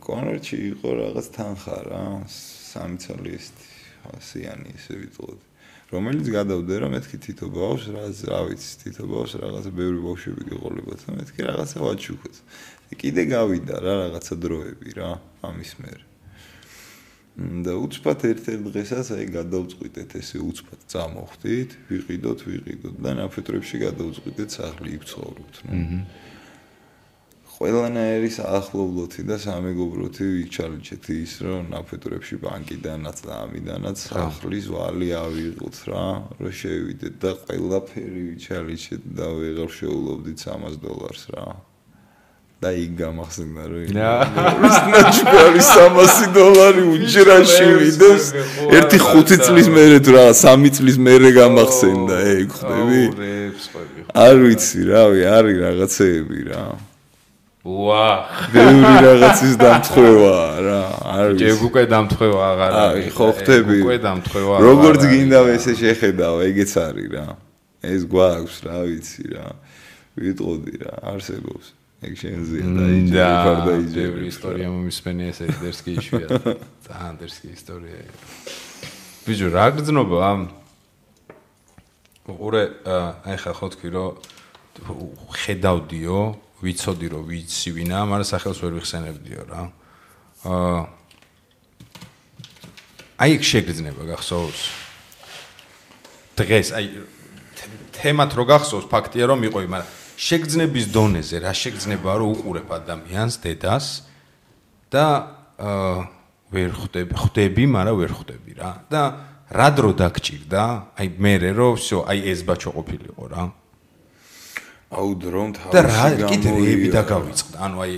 C: კონვერტში იყო რაღაც თანხა რა, სამი ცალი ესეთი, ასიანი ესე ვიტყოდი. რომელიც გადავდე რომ მეთქი თითო ბავშვს რა რა ვიცი თითო ბავშვს რაღაცა ბევრი ბავშვები გიყოლებათ და მეთქი რაღაცა ვაჩუქოთ. კიდე გავიდა რა რაღაცა დროები რა ამის მერე. და უცბად ერთ-ერთ დღესაც აი გადავწყვიტეთ ესე უცბად წამოხდით ვიყიდოთ ვიყიდოთ. და ნაფეტრებში გადავწყვიტეთ სახლი იფცხოვროთ ნუ. ყველანაირი საახლობლოთი და სამეგობროთი ვიჩალიჩეთ ის რომ ნაფეტრებში ბანკიდანაც და ამიდანაც სახლის ვალი ავიღოთ რა რომ შევიდეთ და ყველაფერი ვიჩალიჩეთ და ვეღარ შეულობდით 300 დოლარს რა და იქ გამახსენდა რომ ის ნაჩქარი 300 დოლარი უჯრაში ვიდეს ერთი 5 წლის მერე თუ რა 3 წლის მერე გამახსენდა ეგ ხვდები? არ ვიცი რავი არის რაღაცეები რა.
B: ვა.
C: ბევრი რაღაცის დამთხევა რა არ
B: ვიცი. ეგ უკვე დამთხევა აღარ
C: არის. ხო ხვდები?
B: უკვე დამთხევა
C: როგორც გინდა ესე შეხედავ ეგეც არის რა. ეს გვაქვს რა ვიცი რა. ვიტყოდი რა არსებობს ეგ შენზეა და იჯი ფარდა იჯი
B: ბევრი ისტორია მომისმენი ეს ერთერსკი იშვია ძალიან ერთერსკი ისტორია ბიჭო რა გძნობა ყურე აი ხა ხო თქვი რომ ხედავდიო ვიცოდი რომ ვიცი ვინა, მაგრამ სახელს ვერ ვიხსენებდიო რა. აა აი ეგ შეგრძნება გახსოვს? დღეს აი თემათ რო გახსოვს ფაქტია რომ მიყოი, მაგრამ შეგრძნების დონეზე რა შეგრძნება რომ უყურებ ადამიანს, დედას და აა ვერ ხვდები, ხვდები, მაგრამ ვერ ხვდები რა. და რა დრო დაგჭირდა? აი მე რო всё, აი ეს ბაჩო ყოფილიყო რა.
C: აუ დრომ თავი
B: და რა კიდე რეები დაგავიწყდა ანუ აი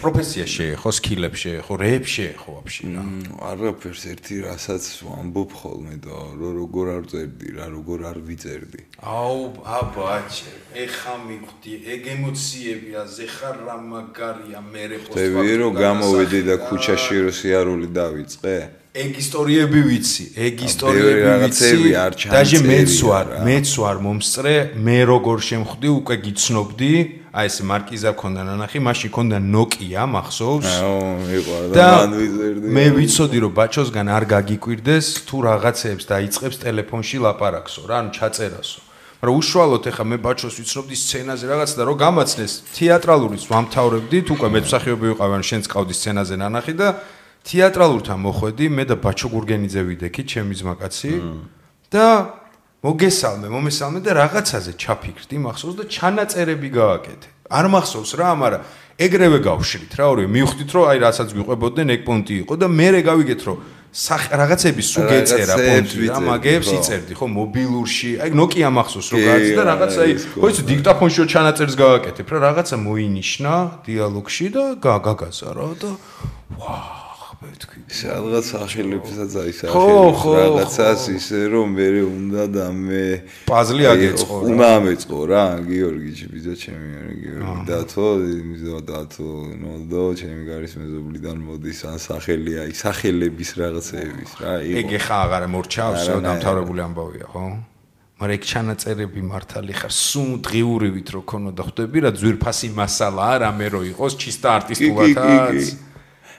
B: პროფესია შეეხო, სკილებს შეეხო, რეებს შეეხო ვაფშე რა.
C: არაფერს ერთი რასაც ვამბობ ხოლმე და რო როგორ არ წერდი, რა როგორ არ ვიწერდი.
B: აუ, აბაჩე, ეხა მიხვდი, ეგ ემოციებია, ზეხარ რა მაგარია, მე რე
C: ხო. დები რო გამოვიდი და ქუჩაში რო სიარული დავიწყე.
B: ეგ ისტორიები ვიცი, ეგ ისტორიები ვიცი. დაჟე მეც ვარ, მეც ვარ მომსწრე, მე როგორ შემხვდი, უკვე გიცნობდი. აი ეს მარკიზა ქონდა ნანახი, მაშინ ქონდა Nokia, მახსოვს?
C: აო, მიყვარდა და მან ვიზერდი.
B: მე ვიცოდი რომ ბაჩოსგან არ გაგიკვირდეს, თუ რაღაცეებს დაიწყებს ტელეფონში ლაპარაკსო, რა, ანუ ჩაწერასო. მაგრამ უშუალოდ ეხა მე ბაჩოს ვიცნობდი სცენაზე რაღაც და რომ გამაცნეს თეატრალურიც ვამთავრებდი, თუ უკვე მე მსახიობი ვიყავ, ან შენც ყავდი სცენაზე ნანახი და თეატრალურთან მოხვედი, მე და ბაჩო გურგენიძე ვიდექი, ჩემი ძმაკაცი და მოგესალმე, მომესალმე და რაღაცაზე ჩაფიქრდი, მახსოვს და ჩანაწერები გააკეთე. არ მახსოვს რა, მაგრამ ეგრევე გავშრით რა, ორი მივხვდით რომ აი რასაც ვიყვებოდნენ ეგ პონტი იყო და მე რე გავიგეთ რომ რაღაცები სულ გეწერა პონტი რა, მაგებს იწერდი ხო მობილურში, აი Nokia მახსოვს რომ გააცი და რაღაცა აი ხო იცი დიქტაფონში ჩანაწერს გააკეთებ რა, რაღაცა მოინიშნა დიალოგში და გაგაგაზა რა და ვაა
C: თქვი. სადღაც ახლებსაც აისახე რაღაცას ისე რომ მე უნდა და მე
B: პაზლი აგეწყო
C: რა. უნდა ამეწყო რა, გიორგი ბიძა ჩემი გიორგი დათო, მიზო დათო, ნოდო ჩემი გარის მეზობლიდან მოდის ან სახელია, ის სახელების რაღაცეების რა.
B: ეგ ხა აღარ მორჩავს, დამთავრებული ამბავია, ხო? მაგრამ ეგ ჩანაწერები მართალი ხარ სულ დღიურივით რო ქონოდა ხვდები რა ძვირფასი მასალა არა მე რო იყოს ჩისტა არტისტულათაც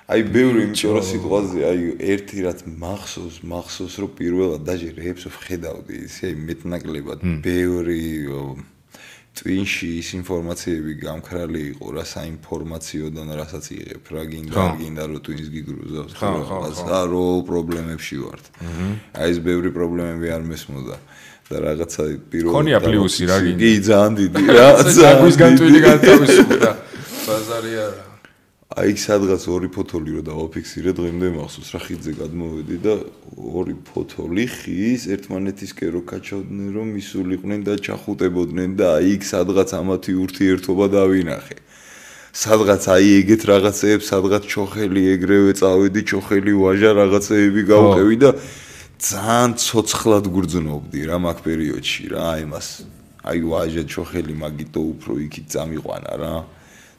C: აი ბევრი იმიტომ რომ სიტყვაზე აი ერთი რაც მახსოვს მახსოვს რომ პირველად დაჟე რეებს ვხედავდი ისე მეტნაკლებად ბევრი ტვინში ის ინფორმაციები გამქრალი იყო რა საინფორმაციოდან რასაც იღებ რა გინდა გინდა რომ ტვინს გიგრუზავს რა რო პრობლემებში ვართ. აი ეს ბევრი პრობლემები არ მესმოდა. და რაღაცა პირველად
B: ხონია პლუსი რა გინდა?
C: კი ძალიან დიდი რა
B: ძალიან გვისგან ტვინი გათავისუფლდა. ბაზარი არა
C: აი სადღაც ორი ფოთოლი რო დავაფიქსირე დღემდე მახსოვს რა ხიძე გადმოვედი და ორი ფოთოლი ხის ერთმანეთისკენ რო კაჩავდნენ რომ ისულიყვნენ და ჩახუტებოდნენ და აი იქ სადღაც ამათი ურთიერთობა დავინახე. სადღაც აი ეგეთ რაღაცეებს სადღაც ჩოხელი ეგრევე წავედი ჩოხელი ვაჟა რაღაცეები გავყევი და ძალიან ცოცხლად გურძნობდი რა მაგ პერიოდში რა აი მას აი ვაჟა ჩოხელი მაგიტო უფრო იქით წამიყვანა რა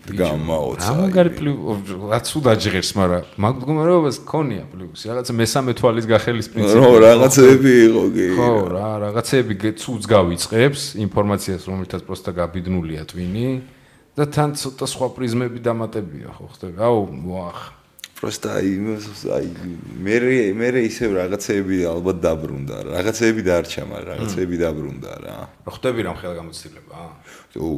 C: გამაოცა.
B: ამაგარი პლუს რაც უ დაჯღერს, მაგრამ მაგ მდგომარეობას ქონია პლუსი. რაღაცა მესამე თვალის გახელის პრინციპი.
C: რო რაღაცეები იყო კი.
B: ხო რა, რაღაცეები ცუც გავიწყებს ინფორმაციას, რომელთაც პროსტა გაბიდნულია ტვინი და თან ცოტა სხვა პრიზმები დამატებია, ხო ხდება? აუ, ვახ.
C: პროსტა აი აი მე მე ისევ რაღაცეები ალბათ დაბრუნდა. რაღაცეები დარჩა, მაგრამ რაღაცეები დაბრუნდა რა.
B: ხო ხდები რამ ხელგამოცდილება?
C: ო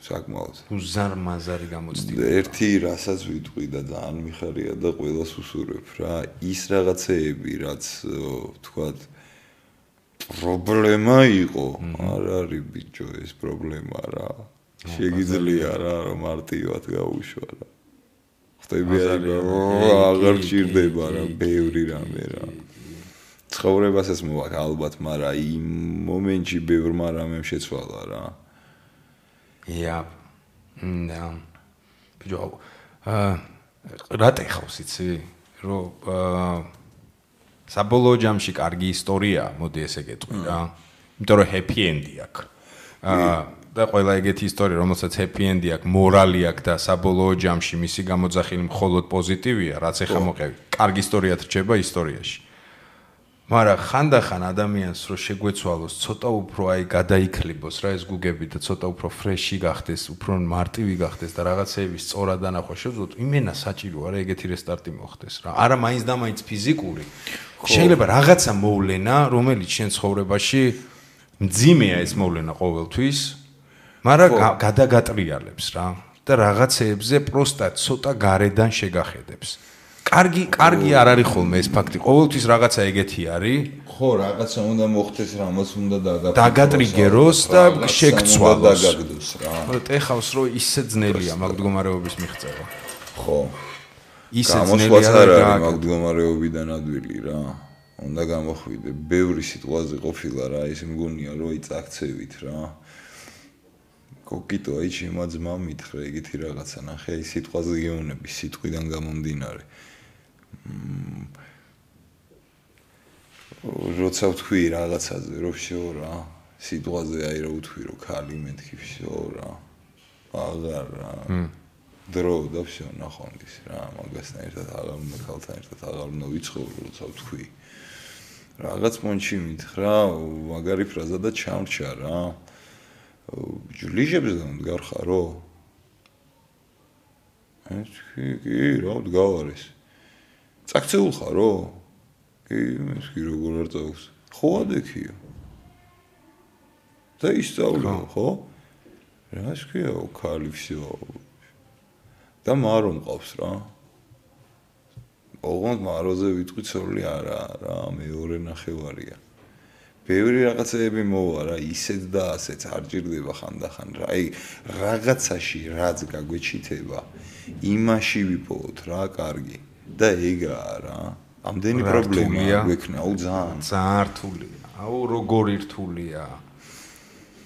C: საკმაოდ.
B: უზარმაზარი გამოცდილება.
C: ერთი რასაც ვიტყვი და ძალიან მიხარია და ყოველას უსურვებ რა, ის რაღაცეები, რაც თქვათ პრობლემა იყო, არ არის ბიჭო ეს პრობლემა რა. შეგიძლია რა, რომ მარტივად გაუშვა რა. ხტები აღარ ჭირდება რა, ბევრი რამე რა. ცხოვრებასაც მოვაკ ალბათ, მაგრამ იმ მომენტში ბევრმა რამემ შეცვალა რა.
B: Ja. Ja. ბიჭო, აა რატე ხავს იცი? რომ აა საბოლოო ჯამში კარგი ისტორია, მოდი ესე გეტყვი რა. იმიტომ რომ happy end-ი აქვს. აა და ყველა ეგეთი ისტორია, რომელსაც happy end-ი აქვს, მორალი აქვს და საბოლოო ჯამში მისი გამოძახილი მხოლოდ პოზიტივია, რაც ეხა მოყევი. კარგი ისტორიათ რჩება ისტორიაში. მაგრამ ხანდახან ადამიანს რო შეგვეცვალოს ცოტა უფრო აი გადაიქლებოს რა ეს გუგები და ცოტა უფრო ფრეში გახდეს, უფრო მარტივი გახდეს და რაღაცეები სწორად დანახვა შეძლოთ, იმენა საჭიროა რა ეგეთი რესტარტი მოხდეს რა. არა მაინც და მაინც ფიზიკური. შეიძლება რაღაცა მოვლენა, რომელიც შენ ცხოვრებაში მძიმეა ეს მოვლენა ყოველთვის, მაგრამ გადაგატრიალებს რა. და რაღაცეებზე პროსტა ცოტა გარედან შეგახედებს. კარგი, კარგი არ არის ხოლმე ეს ფაქტი. ყოველთვის რაღაცა ეგეთი არის.
C: ხო, რაღაცა უნდა მოხდეს, რამაც უნდა
B: დაგაგდოს. დაგატრიგეროს და შეგცვალოს.
C: დაგაგდოს რა.
B: ხო, ტეხავს რომ ისე ძნელია მაგ მდგომარეობის მიღწევა.
C: ხო.
B: ისე ძნელია
C: რა მაგ მდგომარეობიდან ადვილი რა. უნდა გამოხვიდე. ბევრი სიტყვაზე ყოფილა რა, ის მგონია რომ აი წაქცევით რა. კოკიტო აი შემა ძმა მითხრა ეგეთი რაღაცა ნახე აი სიტყვაზე გეუნები სიტყვიდან გამომდინარე. როცა ვთქვი რაღაცაზე რო ვშო რა სიტყვაზე აი რო ვთქვი რო ქალი მეთქი ვშო რა აღარ რა დრო და ვშო ნახონდის რა მაგასთან ერთად აღარ უნდა ქალთან ერთად აღარ უნდა ვიცხოვრო როცა ვთქვი. რაღაც მონჩი მითხრა მაგარი ფრაზა და ჩამრჩა რა. ჯლიჟებს და მდგარხარო ეს კი კი რა მდგავარეს წაქცეულ ხარო? კი, ეს კი როგორ არ წავს? ხო ადექიო. და ისწავლო, ხო? რა შეგია, ქალი всё. და მარო მყავს რა. ოღონდ მაროზე ვიტყვი ცოლი არა, რა, მეორე ნახევარია. ბევრი რაღაცეები მოვა რა, ისეთ და ასეთ არ ჭირდება ხანდახან რა. აი, რაღაცაში რაც გაგვეჩითება, იმაში ვიპოვოთ რა, კარგი. და ეგაა რა. ამდენი პრობლემაა გვექნა, აუ ძალიან.
B: ძალიან რთულია. აუ როგორი რთულია.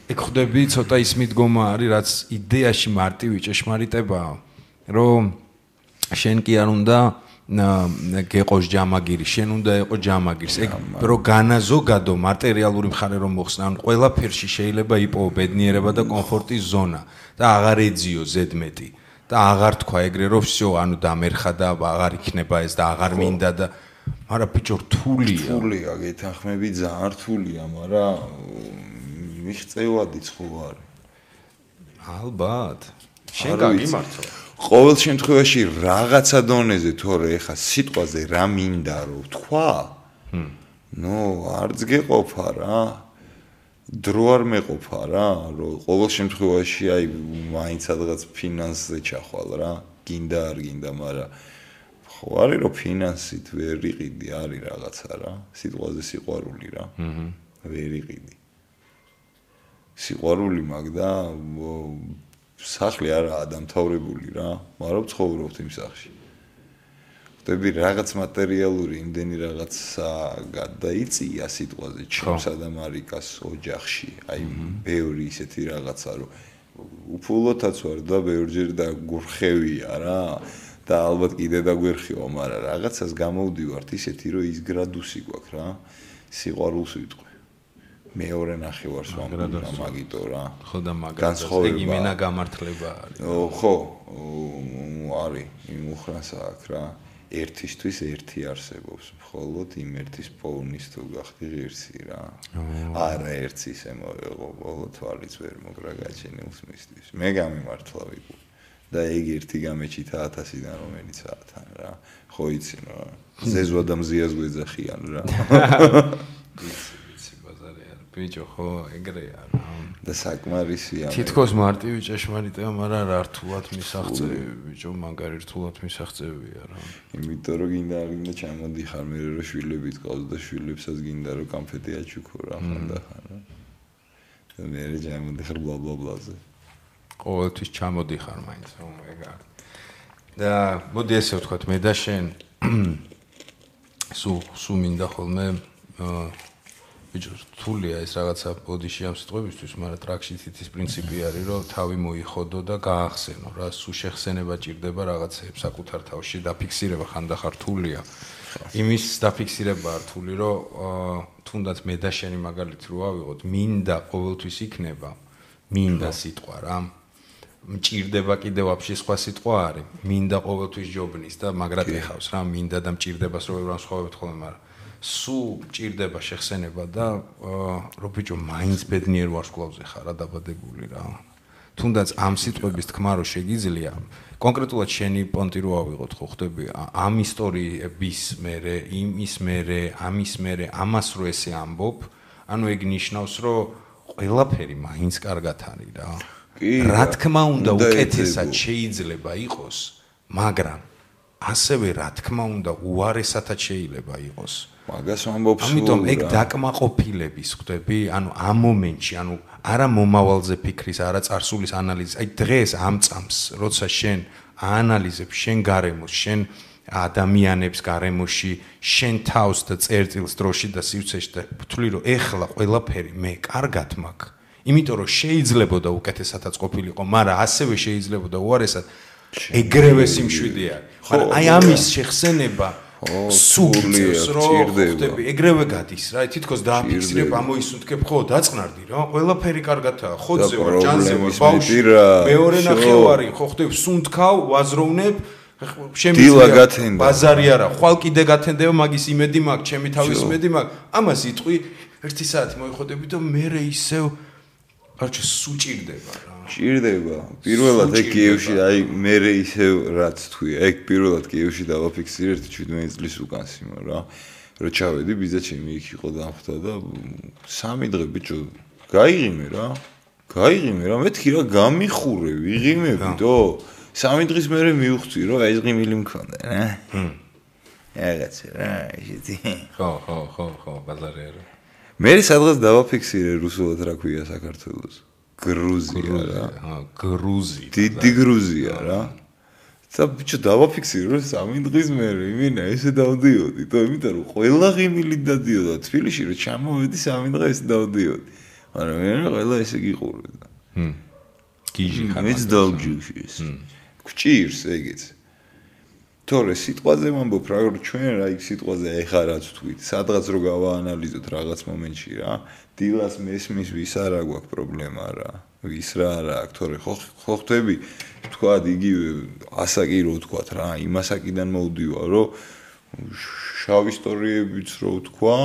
B: ეგ ხდები ცოტა ის მიდგომა არის, რაც იდეაში მარტივი ჭეშმარიტებაა, რომ შენ კი არ უნდა გეყოს ჯამაგირი, შენ უნდა ეყო ჯამაგირს. ეგ რო განაზოგადო მატერიალური მხარე რომ მოხსნა, ან ყველაფერში შეიძლება იპოვო ბედნიერება და კომფორტის ზონა და აღარ ეძიო ზედმეტი. და აღარ თქვა ეგრე რომ всё ანუ დამერხა და აღარ იქნება ეს და აღარ მინდა და მაგრამ ბიჭო რთულია
C: რთულია გეთანხმები ძალიან რთულია მაგრამ მიღწევადი ხო არის
B: ალბათ შენ გაგიმართო
C: ყოველ შემთხვევაში რაღაცა დონეზე თორე ეხა სიტყვაზე რა მინდა რომ თქვა ნუ არც გეყოფა რა დრო არ მეყოფა რა, რომ ყოველ შემთხვევაში აი მაინც რაღაც ფინანსზე ჩახვალ რა, გინდა არ გინდა, მაგრამ ხო არის რომ ფინანსით ვერ იყიდი, არის რაღაცა რა, სიტყვაზე სიყვარული რა. აჰა. ვერ იყიდი. სიყვარული მაგ და სახლი არაა დამთავრებული რა, მაგრამ ცხოვრობთ იმ სახლში. ხდები რაღაც მატერიალური იმდენი რაღაცა გადაიწია სიტყვაზე ჩემსა და მარიკას ოჯახში. აი ბევრი ისეთი რაღაცა რომ უფულოთაც ვარ და ბევრჯერ და გურხევია რა. და ალბათ კიდე და გვერხიო მაგრამ რაღაცას გამოვდივართ ისეთი რომ ის გრადუსი გვაქვს რა. სიყვარულს ვიტყვი მეორე ნახევარს ვამბობ მაგიტო რა.
B: ხო და მაგას ეგ იმენა გამართლება არის.
C: ხო. არის. იმ უხრანსა აქ რა ერთისთვის ერთი არსებობს, მხოლოდ იმ ერთის პოვნის თუ გახდი ღირსი რა. არა ერთს ისე მოეღო, ბოლო თვალიც ვერ მოგრა გაჩენილს მისთვის. მე გამიმართლა ვიყო და ეგ ერთი გამეჩით 1000-დან რომელიც 1000-თან რა. ხო იცი რა. ზეზვა და მზიას გვეძახიან რა.
B: ბიჭო ხო ეგრეა რა
C: და საკმარისია
B: თითქოს მარტივი ჭეშმარიტება მაგრამ რა რთულად მისაღწევი ბიჭო მაგარი რთულად მისაღწევია რა.
C: იმიტომ რომ გინდა გინდა ჩამოდიხარ მე რო შვილები თყავს და შვილებსაც გინდა რომ კონფეტი აჩუქო რა ხანდახან რა. და მე რო ჩამოდიხარ ბლა ბლა ბლაზე.
B: ყოველთვის ჩამოდიხარ მაინც რომ ეგარ და მოდი ესე ვთქვათ მე და შენ სუ სუ მინდა ხოლმე აა ბიჭო, რთულია ეს რაღაცა ბოდიში ამ სიტყვებისთვის, მაგრამ ტრაქში თითის პრინციპი არის, რომ თავი მოიხოდო და გაახსენო, რა სუ შეხსენება ჭირდება რაღაცებს საკუთარ თავში, დაფიქსირება ხანდახარ რთულია. იმის დაფიქსირება რთული, რომ თუნდაც მე და შენი მაგალითი რო ავიღოთ, მინდა ყოველთვის იქნება, მინდა სიტყვა რა. მჭირდება კიდე ვაფშე სხვა სიტყვა არის. მინდა ყოველთვის ჯობნის და მაგრად ეხავს რა, მინდა და მჭირდებას რო ვერან სხვაობთ ხოლმე, მაგრამ სუ ჭირდება შეხსენება და რო ბიჭო მაინც ბედნიერ ვარსკვლავზე ხარ დაბადებული რა. თუნდაც ამ სიტყვების თქმა რო შეგიძლია, კონკრეტულად შენი პონტი რო ავიღოთ ხო ხდები ამ ისტორიების მერე, იმის მერე, ამის მერე, ამას რო ესე ამბობ, ანუ ეგ ნიშნავს რომ ყველაფერი მაინც კარგად არის რა. რა თქმა უნდა უკეთესად შეიძლება იყოს მაგრამ ასევე რა თქმა უნდა უარესათაც შეიძლება იყოს.
C: მაგას ვამბობ
B: ამიტომ ეგ დაკმაყოფილების ხვდები ანუ ამ მომენტში ანუ არა მომავალზე ფიქრის არა წარსულის ანალიზი აი დღეს ამ წამს როცა შენ აანალიზებ შენ გარემოს შენ ადამიანებს გარემოში შენ თავს და წერტილს დროში და სივრცეში და ვთვლი რომ ეხლა ყველაფერი მე კარგად მაქვს. იმიტომ რომ შეიძლება და უკეთესადაც ყოფილიყო მაგრამ ასევე შეიძლება და უარესად ეგრევე სიმშვიდეა მაგრამ აი ამის შეხსენება სულიერ ჭირდება ეგრევე გადის რა თითქოს დააფიქსირებ ამოისუნთქებ ხო დაწყნარდი რა ყველაფერი კარგათაა ხოძე ვარ ჯანზე ვარ ბავშვი მეორე ნახევარი ხო ხდებ სუნთქავ ვაზროვნებ შემიძლია ბაზარი არა ხვალ კიდე გათენდება მაგის იმედი მაქვს ჩემი თავის იმედი მაქვს ამას იტყვი ერთი საათი მოიხოდები და მე ისევ არჩე სუჭირდება რა
C: ჭირდება პირველად ეგ კიევში აი მე ისევ რაც თქვი ეგ პირველად კიევში დავაფიქსირეთ 17 წლის უკან სიმო რა რო ჩავედი ბიზა ჩემი იქ იყო დამხთა და სამი დღე ბიჭო გაიღიმე რა გაიღიმე რა მეთქი რა გამიხურე ვიღიმები დო სამი დღის მერე მივხვდი რომ ეს ღიმილი მქონდა რა. რაღაცა რა, ისეთი.
B: ხო, ხო, ხო, ხო, ბაზარი არა.
C: მე სადღაც დავაფიქსირე რუსულად რა ქვია საქართველოს. გრუზია რა.
B: ჰა, გრუზი.
C: დიდი გრუზია რა. და ბიჭო დავაფიქსირე რომ სამი დღის მერე იმინა ესე დავდიოდი, თო იმიტომ რომ ყველა ღიმილი დადიოდა თბილისში რომ ჩამოვედი სამი დღე ესე დავდიოდი. მაგრამ მე ყველა ესე გიყურებდა. ჰმ.
B: გიჟი ხარ.
C: მეც დავჯიშის. ჰმ. გჭირს ეგეც. თორე სიტყვაზე მომბობ რა რომ ჩვენ რა იქ სიტყვაზე ეხა რაც თქვით, სადღაც რო გავაანალიზოთ რაღაც მომენტში რა, დილას მესმის ვის არა გვაქვს პრობლემა რა, ვის რა არა აქვს, თორე ხო ხო ხტები თქვა იგივე ასაკი რო თქვა რა, იმასაკიდან მოვდივა რომ შავ ისტორიებიც რო თქვა,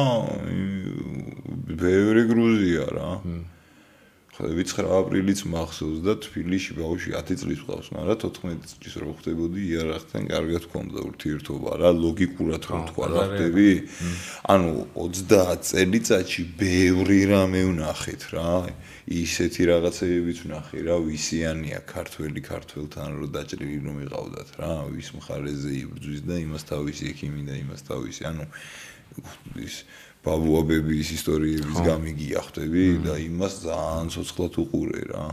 C: ბევრი გრუზია რა. მ ხვდები 9 აპრილიც მახსოვს და თბილისში ბავშვი 10 წლის ყავს, მაგრამ 14 წლის რო ხდებოდი იარაღთან კარგად გქონდა ურთიერთობა. რა, ლოგიკურად რო თქვა რა ხდები. ანუ 30 წელიწადში ბევრი რამე ვნახეთ რა. ისეთი რაღაცებიც ვნახე რა, ვისიანია ქართველი ქართველთან რო დაჭრილი რომ იყავდათ რა, ვის მხარეზე იბრძვის და იმას თავისი ექიმი და იმას თავისი, ანუ ის ბაბუაბების ისტორიების გამიგია ხვდები და იმას ძალიან ცოცხლად უყურე რა.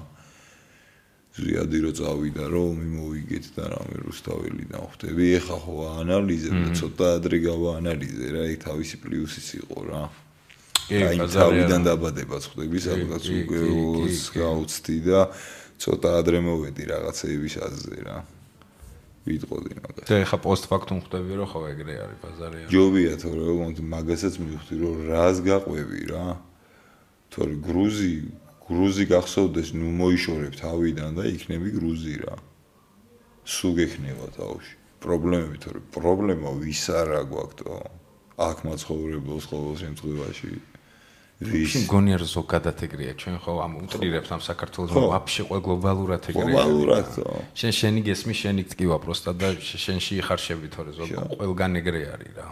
C: ზიადი რო წავიდა რომ მიმოვიგეთ და რამე რუსთაველიდან ხვდები ეხა ხო ანალიზებ და ცოტა ადრე გავაანალიზე რა იქ თავისი პლუსიც იყო რა. აი თავიდან დაბადება ხვდები სადღაც უკვე გაუცდი და ცოტა ადრე მოვედი რაღაცეების აზრზე რა. ვიტყოდი
B: მაგას. და ეხა პოსტფაქტუმ ხვდები რომ ხო ეგრე არის ბაზარია.
C: ჯობია თორე ოღონდ მაგასაც მივხვდი რომ რას გაყვევი რა. თორე გრუზი გრუზი გახსოვდეს ნუ მოიშორებ თავიდან და იქნები გრუზი რა. სულ გექნება თავში. პრობლემები თორე პრობლემა ვის არა გვაქვს თო. აქ მაცხოვრებელს ყოველ შემთხვევაში
B: ვიში მგონია რომ ზოგადად ეგრეა. ჩვენ ხო ამ უტრირებს ამ საქართველოს ვაფშე ყველა გლობალურად ეგრეა.
C: გლობალურად ხო.
B: შენ შენი გესმი შენი ტკივა პროსტა და შენში იხარშები თორე ზოგ ყველგან ეგრე არის რა.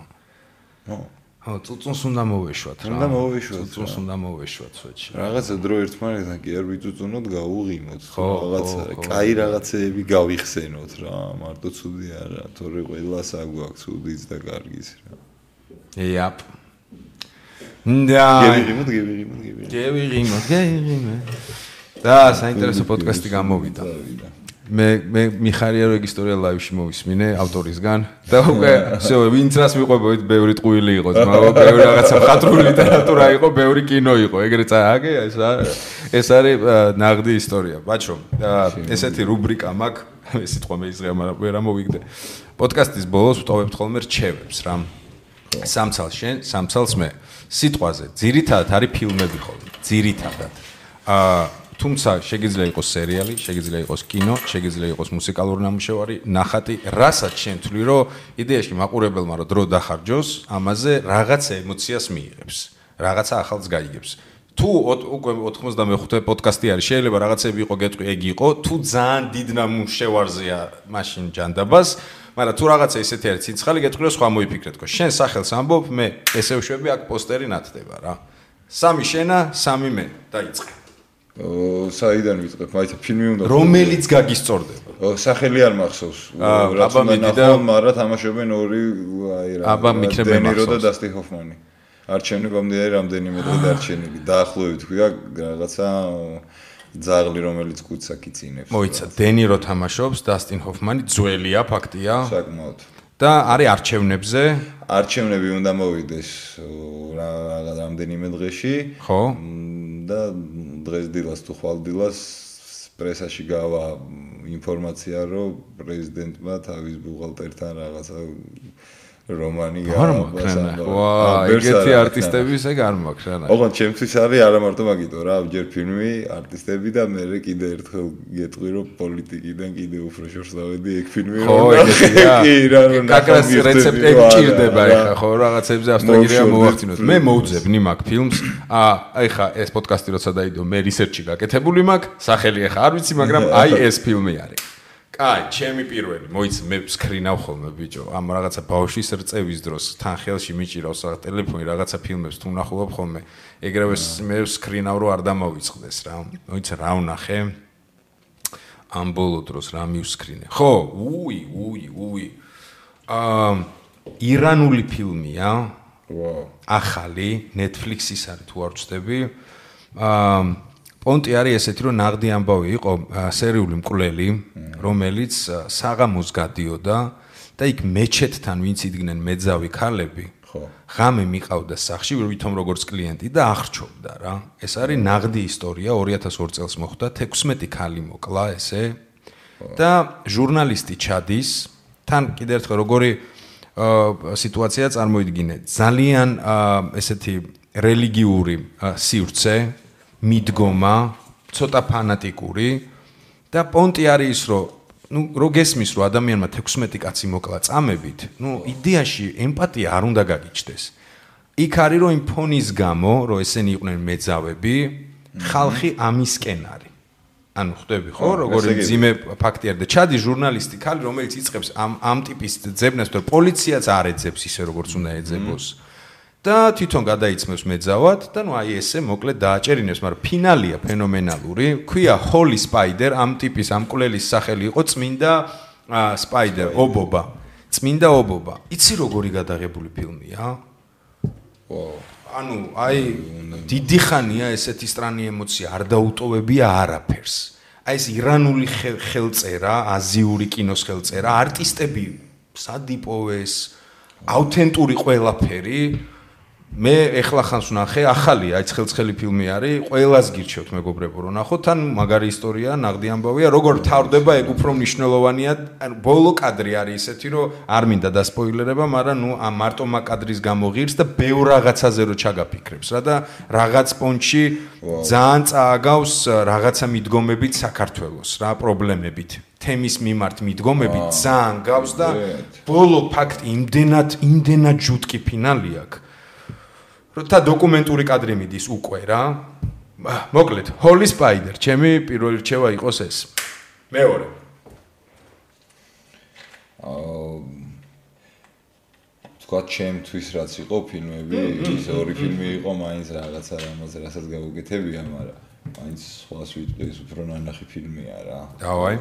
B: ხო. ხო წუწუნს უნდა მოვეშვათ
C: რა. უნდა მოვეშვათ
B: წუწუნს უნდა მოვეშვათ სვეტში
C: რაღაცა დრო ერთმანეთთან კი არ ვიწუწუნოთ გაუღიმოთ რაღაცა კაი რაღაცეები გავიხსენოთ რა მარტო ცუდი არა თორე ყველას აგვაქვს ცუდიც და კარგიც რა.
B: ეაპ
C: და გევიღიმოთ, გევიღიმოთ, გევიღიმოთ.
B: გევიღიმოთ, გევიღიმოთ. და საინტერესო პოდკასტი გამოვიდა. მე მე მიხარია რომ ეგ ისტორია ლაივში მოვისმინე ავტორისგან და უკვე всё ვინც რას მიყვებოით ბევრი ტყუილი იყო მაგრამ ბევრი რაღაცა მხატვრული ლიტერატურა იყო ბევრი კინო იყო ეგრე წააგე ეს ეს არის ნაღდი ისტორია ბაჩო ესეთი რუბრიკა მაქვს ეს სიტყვა მე იზღია მაგრამ ვერ ამოვიგდე პოდკასტის ბოლოს ვტოვებთ ხოლმე რჩევებს რა სამცალ შენ სამცალს მე სიტყვაზე. ძირითადად არის ფილმები ხოლმე. ძირითადად. აა თუმცა შეიძლება იყოს სერიალი შეიძლება იყოს კინო შეიძლება იყოს მუსიკალური ნამუშევარი ნახატი რასაც შენ თვლი რომ იდეაში მაყურებელმა რომ დრო დახარჯოს ამაზე რაღაცა ემოციას მიიღებს რაღაცა ახალს გაიგებს. თუ უკვე 95 პოდკასტი არის შეიძლება რაღაცები იყო გეტყვი ეგ იყო თუ ძალიან დიდ ნამუშევარზეა მაშინ ჯანდაბას მაგრამ თუ რაღაცა ისეთი არის ცინცხალი გეტყვიო სხვა მოიფიქრეთკო შენ სახელს ამბობ მე ესე ვშვები აქ პოსტერი ნათდება რა სამი შენა სამი მე დაიწყე
C: საიდან ვიწყებ? მაინც ფილმი უნდა
B: რომელიც გაგისწორდება.
C: სახელი არ მახსოვს. აბა მიდი და მარა თამაშობენ ორი აი რა.
B: აბა მიქნები
C: მახსოვს. და დასტი ჰოფმანი. არჩევნებამდე არის რამდენიმე დღე დარჩენილი. დაახლოებით ქვია რაღაცა ძაღლი რომელიც კუცს აკიცინებს.
B: მოიცა, დენირო თამაშობს, დასტინ ჰოფმანი ძველია ფაქტია.
C: საკმაოდ.
B: და არის არჩევნებზე?
C: არჩევნები უნდა მოვიდეს რა რამდენიმე დღეში.
B: ხო.
C: და დღეს დილას თუ ხვალ დილას პრესაში გავა ინფორმაცია, რომ პრეზიდენტმა თავის ბუღალტერთან რაღაცა რომანი
B: ვა, ეგეთი არტისტების ეგ არ მაქვს რა.
C: ოღონდ ჩემთვის არის არა მარტო მაგიტო რა, ჯერ ფილმი, არტისტები და მე კიდე ერთხელ გეტყვი რომ პოლიტიკიდან კიდე უფრო შორს დავედი ეგ ფილმი
B: ხო, ეგეთია. კი რა, რომ კაკრას რეცეპტები ჭირდება ეხა ხო, რაღაცებზე ავტოგირია მოვახდინოთ. მე მოუძებნი მაგ ფილმს. აა, ეხა ეს პოდკასტი როცა დაიდო, მე რისერჩი გაკეთებული მაქვს, სახელი ეხა არ ვიცი, მაგრამ აი ეს ფილმი არის. კაი, ჩემი პირველი, მოიც მე სკრინავ ხოლმე ბიჭო, ამ რაღაცა ბავშვის რწევის დროს თან ხელში მიჭირავს რა ტელეფონი რაღაცა ფილმებს თუ ნახულობ ხოლმე, ეგრევე მე სკრინავ რო არ დამოვიწყდეს რა. მოიც რა ვნახე? ამ ბოლო დროს რა მივსკრინე. ხო, უი, უი, უი. აა ირანული ფილმია.
C: ვაუ.
B: ახალი Netflix-ის არის თუ არ ვწდები. აა პონტი არის ესეთი, რომ ნაღდი ამბავი იყო სერიული მკვლელი, რომელიც საღამოს გადიოდა და იქ მეჩეთთან ვინც იდგნენ მეძავი ქალები, ხო, ღამე მიყავდა სახში, ვითომ როგორც კლიენტი და აღრჩობდა რა. ეს არის ნაღდი ისტორია, 2002 წელს მოხდა, 16 ქალი მოკლა ესე. და ჟურნალისტი ჩადის, თან კიდევ ერთხელ როგორი სიტუაცია წარმოიდგინე. ძალიან ესეთი რელიგიური სივრცე მიდგომა, ცოტა ფანატიკური და პონტი არის ის, რომ ну, რო გესმის, რომ ადამიანმა 16 კაცი მოკლა წამებით, ну, იდეაში ემპათია არ უნდა გაგიჩნდეს. იქ არის რომ იმ ფონის გამო, რომ ესენი იყვნენ მეძავები, ხალხი ამისკენ არის. ანუ ხვდები ხო, როგორი ძიმე ფაქტი არის და ჩადი ჟურნალისტი ქალი, რომელიც იწყებს ამ ამ ტიპის ძებნას, რომ პოლიციაც არ ეძებს ისე როგორც უნდა ეძებოს. და თვითონ გადაიცმევს მეძავად და ნუ აი ესე მოკლედ დააჭერინებს, მაგრამ ფინალია ფენომენალური. ქვია Holy Spider, ამ ტიპის ამ კულელის სახელი იყო წმინდა Spider, ობობა. წმინდა ობობა. იცი როგორი გადაღებული ფილმია?
C: ვაუ.
B: ანუ აი დიდი ხანია ესეთი სტრანი ემოცია არ დაუტოვებია არაფერს. აი ეს ირანული ხელწერა, აზიური კინოს ხელწერა, არტისტები სადიპოვეს, აუთენტური ყველაფერი. მე ეხლა ხანს ვნახე, ახალია, აი ცხელცხელი ფილმი არის, ყველას გირჩევთ მეგობრებო, რომ ნახოთ, ან მაგარი ისტორია, ნაღდი ამბავია, როგორ თავდება, ეგ უფრო მნიშვნელოვანია, ანუ ბოლო კადრი არის ისეთი, რომ არ მინდა დასპოილერება, მაგრამ ნუ ამ მარტო მაგ კადრის გამო ღირს და ბევრ რაღაცაზე რო ჩაგაფიქრებს რა და რაღაც პონჩი ძალიან წააგავს რაღაცა მიდგომებით საქართველოს რა პრობლემებით. თემის მიმართ მიდგომებით ძალიან გავს და ბოლო ფაქტი იმდენად იმდენად ჯუტკი ფინალი აქვს როცა დოკუმენტური კადრი მიდის უკვე რა. მოკლედ, Holy Spider, ჩემი პირველი რჩევა იყოს ეს. მეორე.
C: აა თქვა ჩემთვის რაც იყო ფილმები, ის ორი ფილმი იყო მაინც რაღაცა რამაზე რასაც გავუკეთებია, მაგრამ მაინც სხვას ვიტყვი, ეს უფრო ნანახი ფილმია რა.
B: დავაი.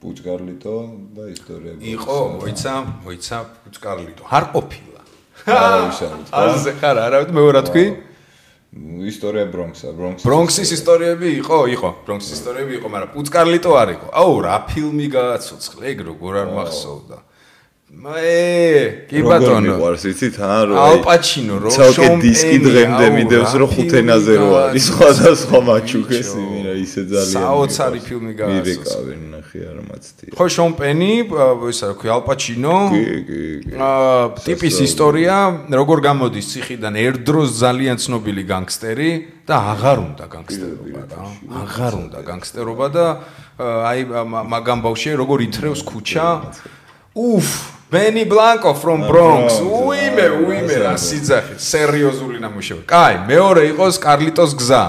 C: პუჭკარლიტო და ისტორია.
B: იყო, მოიცა, მოიცა პუჭკარლიტო. არ ყოფილა.
C: არავისარით.
B: ასე ხარ, არავით მე რა თქვი?
C: ისტორია ბრონქსა, ბრონქსის.
B: ბრონქსის ისტორიები იყო, იყო, ბრონქსის ისტორიები იყო, მაგრამ პუცკარლიტო არ იყო. აუ, რა ფილმი გააცოცხლე, ეგ როგორ არ მახსოვდა. მე კი ბატონო?
C: მიყვარს იცით ა რო
B: ალპაჩინო რო
C: ცალკე დისკი დღემდე მიდევს რო ხუთენაზე რო არის სხვადასხვა მაჩუკეს იმენა ისე ძალიან
B: საოცარი ფილმი გაასწორა
C: მივეკავე ნახე არ მაცდია
B: ხო შონ პენი ისა რა ქვია ალპაჩინო
C: კი კი კი.
B: აა ტიპის ისტორია როგორ გამოდის ციხიდან ერთდროს ძალიან ცნობილი განგსტერი და აღარ უნდა განგსტერობა რა აღარ უნდა განგსტერობა და აი მაგამ ბავშვი როგორ ითრევს ქუჩა. უფ ბენი ბლანკო from bronx. უიმე უიმე რა სიძახი სერიოზული ნამუშევარი კაი მეორე იყოს კარლიტოს გზა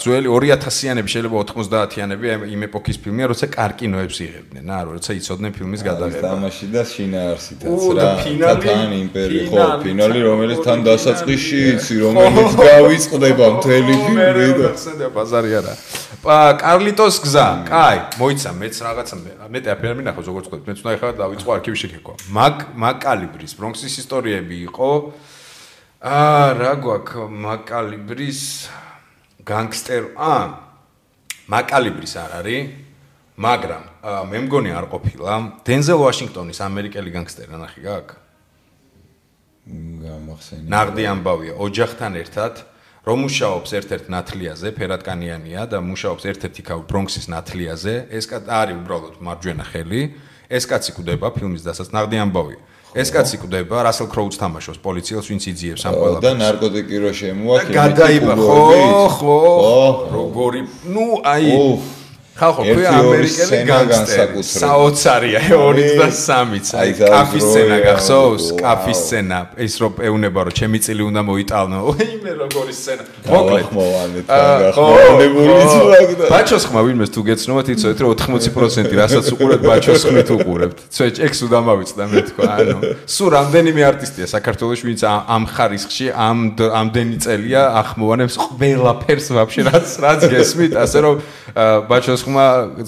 B: ძველი 2000-იანები შეიძლება 90-იანები იმ ეპოქის ფილმია, როცა კარკინოებს იღებდნენ, რა, როცა იცოდნენ ფილმის გადაღება.
C: თამაში და შინაარსითაც რა. თათან იმპერია, ხო, ფინალი, რომელიც თან დასაწყისში იცი, რომელიც გავიწყდება მთელი ფილმი და
B: ხსენდა ბაზარი არა. კარლიტოს გზა. კაი, მოიცა მეც რაღაცა მეტი აფერი მინახავს როგორც თქვი. მეც უნდა ეხლა დავიწყო არქივში შეკეკვა. მაგ მაგ კალიბრის ბრონქსის ისტორიები იყო აა რა გვაქვს მაგ კალიბრის განგსტერ ა მაკალიბრის არ არის მაგრამ მე მგონი არ ყოფილა დენზელ ვაშინგტონის ამერიკელი განგსტერი ნახი გაქვს
C: გამახსენე
B: ნაღდი ამბავია ოჯახთან ერთად რომ მუშაობს ერთ-ერთ ნათლიაზე ფერატკანიანია და მუშაობს ერთ-ერთი ქალ ბრონქსის ნათლიაზე. ეს კაცი არის უბრალოდ მარჯვენა ხელი. ეს კაცი კვდება ფილმის დასას ნაღდი ამბავია ეს კაცი კვდება რასელ კროუც თამაშობს პოლიციელს ვინც იძიებს ამ ყველაფერს
C: და ნარკოტიკი რო შემოაქვს
B: გადაიბა ხო ხო როგორი ნუ აი ხალხო ქვია ამერიკელი განგსტერი საოცარია 23-იც აი კაფის სცენა გახსოვს კაფის სცენა ეს რო პეუნება რომ ჩემი წილი უნდა მოიტალნო იმე როგორი სცენა
C: მოკლედ. ხო
B: ბაჩოს ხმა ვინმეს თუ გეცნობათ იცოდეთ რომ 80% რასაც უყურებთ ბაჩოს ხმით უყურებთ. ცე ექს უდამავიწდა მე თქვა ანუ. სულ რამდენიმე არტისტია საქართველოს ვინც ამ ხარისხში ამ ამდენი წელია ახმოვანებს ყველაფერს ვაფშე რაც რაც გესმით. ასე რომ ბაჩოს ხმა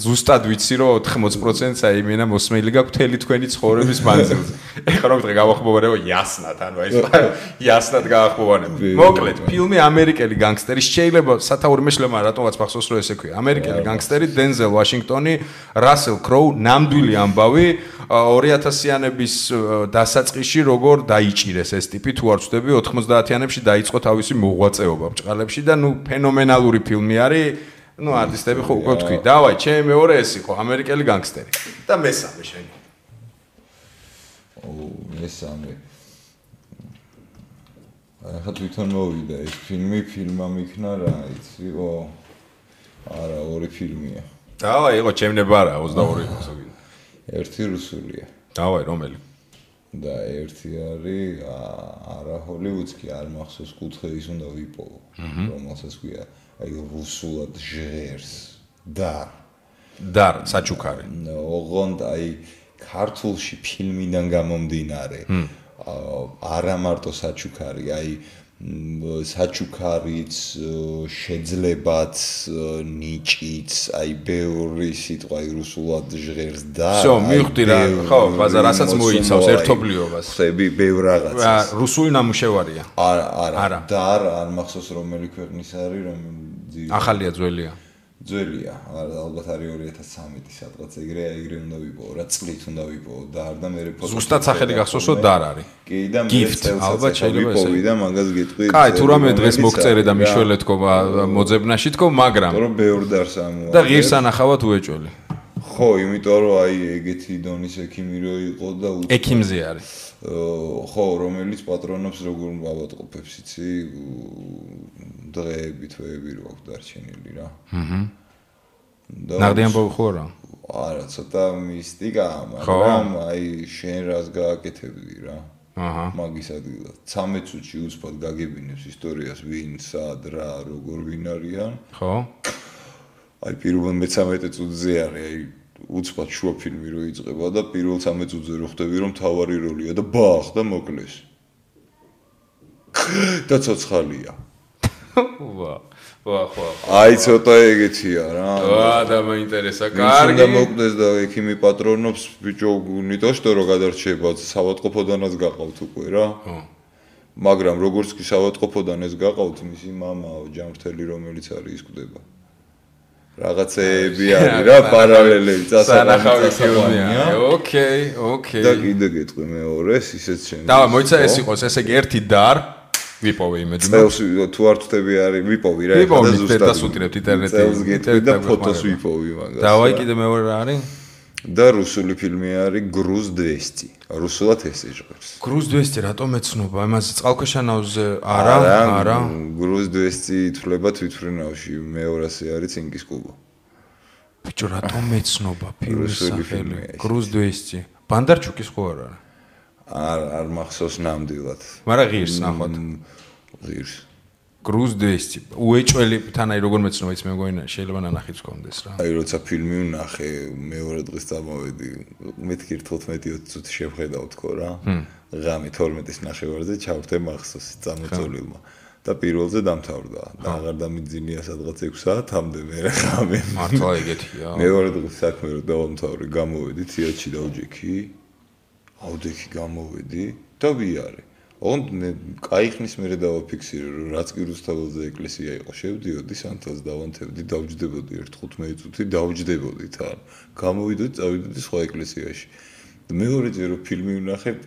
B: ზუსტად ვიცი რომ 80%-ს აი მენა მოსმელი გაქვს თელი თქვენი ცხოვრების მანძილზე. ეხლა რომ დღე გავახმოვანებო იასნად, ანუ აი იასნად გავახმოვანებო. მოკლედ, ფილმი ამერიკელი განგსტერი შეიძლება სათაური მეშლემა რატომაც მახსოვს რომ ესე ქვია. ამერიკელი განგსტერი დენზელ ვაშინგტონი, რასელ კროუ, ნამდვილი ამბავი 2000-იანების დასაწყისში როგორ დაიჭირეს ეს ტიპი თუ არ ვწდები 90-იანებში დაიწყო თავისი მოღვაწეობა ბჭყალებში და ნუ ფენომენალური ფილმი არის ну არტისტები ხო უკვე თქვი დავაი ჩემი მეორე ეს იყო ამერიკელი განგსტერი. და მესამე შენი.
C: ო მესამე. ახლა თვითონ მოვიდა ეს ფილმი ფილმა მიქნა რა იცი ო არა ორი ფილმია.
B: დავაი იყო ჩემი ნება რა 22 იყო ზოგი
C: ერთი რუსულია.
B: დავაი რომელი?
C: და ერთი არის არა ჰოლივუდს კი არ მახსოვს კუთხე ის უნდა ვიპოვო რომელსაც ქვია აი რუსულად ჟღერს და
B: დარ საჩუქარი
C: ოღონდ აი ქართულში ფილმიდან გამომდინარე არა მარტო საჩუქარი აი საჩუქარიც შეძლებაც ნიჭიც აი ბევრი სიტყვა რუსულად ჟღერს და
B: всё მივხვდი რა ხო ბაზარ რასაც მოიცავს ერთობლიობას
C: ხები ბევრ რაღაცას
B: რუსული ნამუშევარია
C: არა არა და არ არ მახსოვს რომელი ქვეყნის არის რომ
B: ახალია ძველია
C: ძველია, ალბათ არის 2013 სადღაც ეგრე ეგრე უნდა ვიპოვო, რა წლით უნდა ვიპოვო და არ და მე
B: ფოტო ზუსტად სახელი გახსოვსო და არ არის.
C: კი და მე ალბათ შეიძლება ესე. ვიპოვი და მაგას გეტყვი.
B: კაი, თუ რამე დღეს მოგწერე და მიშველე თქო მოძებნაში თქო, მაგრამ
C: რომ ბევრ დარს ამო.
B: და ღირს ანახავად უეჭველი.
C: ხო, იმიტომ რომ აი ეგეთი დონის ექიმი რო იყო და
B: ექიმზე არის.
C: ხო, რომელიც პატრონობს როგორ ავატყოფებს, იცი? დღეები, თვეები რო აქვს დარჩენილი რა.
B: აჰა. და ნახდიან ბოხო რა?
C: არა, ცოტა მისტიკა, მაგრამ აი შენ რას გააკეთებდი რა?
B: აჰა.
C: მაგის ადგილას 13 წუთში უცბად გაგებინებს ისტორიას, ვინ, სად, რა, როგორ ვინ არიან?
B: ხო.
C: აი პირველ მე-13 წუთზე არის, აი უცბად შუა ფილმი რო იწყება და პირველ 13 წუთზე რო ხვდები რომ თავარი როლია და ბახ და მოკლეს. და ცოცხალია.
B: ვა ვა ხო
C: აი ცოტა ეგეთია რა.
B: ვა და მაინტერესა კარგი.
C: უნდა მოკვდეს და ექიმი პატრონობს ბიჭო ნიტო შტო რო გადარჩება სავატყოფოდანაც გაყავთ უკვე რა. ხო მაგრამ როგორც კი სავატყოფოდან ეს გაყავთ მისი მამაო ჯამრთელი რომელიც არის ის კვდება რაღაცეები არის რა პარალელები
B: წასახავი ფილმია. ოკეი, ოკეი.
C: და კიდე გეტყვი მეორეს, ისეც შენ.
B: და მოიცა ეს იყოს, ესე იგი ერთი დარ. ვიპოვე იმედი
C: წელს თუ არ ვთქვი არის ვიპოვი რა
B: ეხლა და ზუსტად დასუტირებთ ინტერნეტში
C: წელს გეტყვი და ფოტოს ვიპოვი მაგას
B: დავაი კიდე მეორე რა არის?
C: და რუსული ფილმი არის გრუზ 200 რუსულად ეს ეჟღერს
B: გრუზ 200 რატომ ეცნობა? იმაზე წყალქვეშანავზე არა არა
C: გრუზ 200 ითვლება თვითფრინავში მეორასე არის ცინკის კუბო
B: ბიჭო რატომ ეცნობა ფილმის სახელი? გრუზ 200 ბანდარჩუკის ხო არა
C: არ არ მახსოვს ნამდვილად.
B: მაგრამ ღირს ნახოთ.
C: ღირს.
B: კრუზ დესტი უეჭველი თანაი როგორ მეცნობა ის მე მგონა შეიძლება ნანახიც კონდეს რა.
C: აი როცა ფილმი ვნახე მეორე დღეს წამოვედი მეთქი 15-20 წუთი შევხედავ თქო რა. ღამე 12-ის ნახევარზე ჩავრთე მახსოვს წამოწოლილმა და პირველზე დამთავრდა. და აღარ დამიძინია სადღაც 6 საათამდე მე ღამე.
B: მართლა ეგეთია
C: მეორე დღეს საქმე რო დავამთავრე გამოვედი თიაჩი დავჯექი აუდექი გამოვედი და ვიარე. ოღონდ მე კაი ხნის მერე დავაფიქსირე, რომ რაც კი რუსთაველზე ეკლესია იყო, შევდიოდი, სანთელს დავანთებდი, დავჯდებოდი 1-15 წუთი, დავჯდებოდი თან. გამოვიდოდი, წავიდოდი სხვა ეკლესიაში. მეორე წერო ფილმი ვნახებ,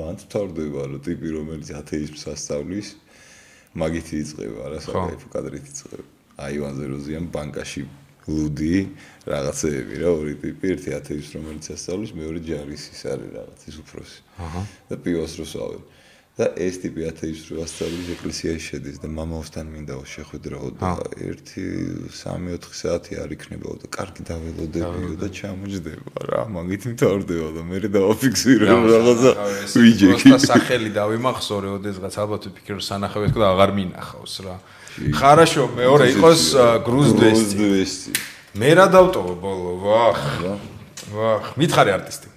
C: მან თავდება რა ტიპი, რომელიც ათეიზმს ასწავლის, მაგითი იწება რა, საკაიფო კადრით იწება. აივან ზეროზიან ბანკაში ლუდი რაღაცეები რა ორი ტიპი ერთი ათეიზმს რომელიც ასწავლის მეორე ჯარისის არის რაღაც ის უფროსი. აჰა. და პიოს რუსავენ და ეს ტიპი ათეისტ რო ასწავლის ეკლესიაში შედის და მამაოსთან მინდა შეხვედრაო და 1-3-4 საათი არ იქნებაო და კარგი დაველოდებიო და ჩამოჯდება რა მაგით მთავრდება და მე დავაფიქსირე რაღაცა ვიჯექი.
B: და სახელი დავიმახსოვრე ოდესღაც ალბათ ვფიქრე სანახავი თქო და აღარ მინახავს რა ხარაშო მეორე იყოს გრუზდესტი მე რა დავტოვო ბოლო ვახ ვახ მითხარი არტისტი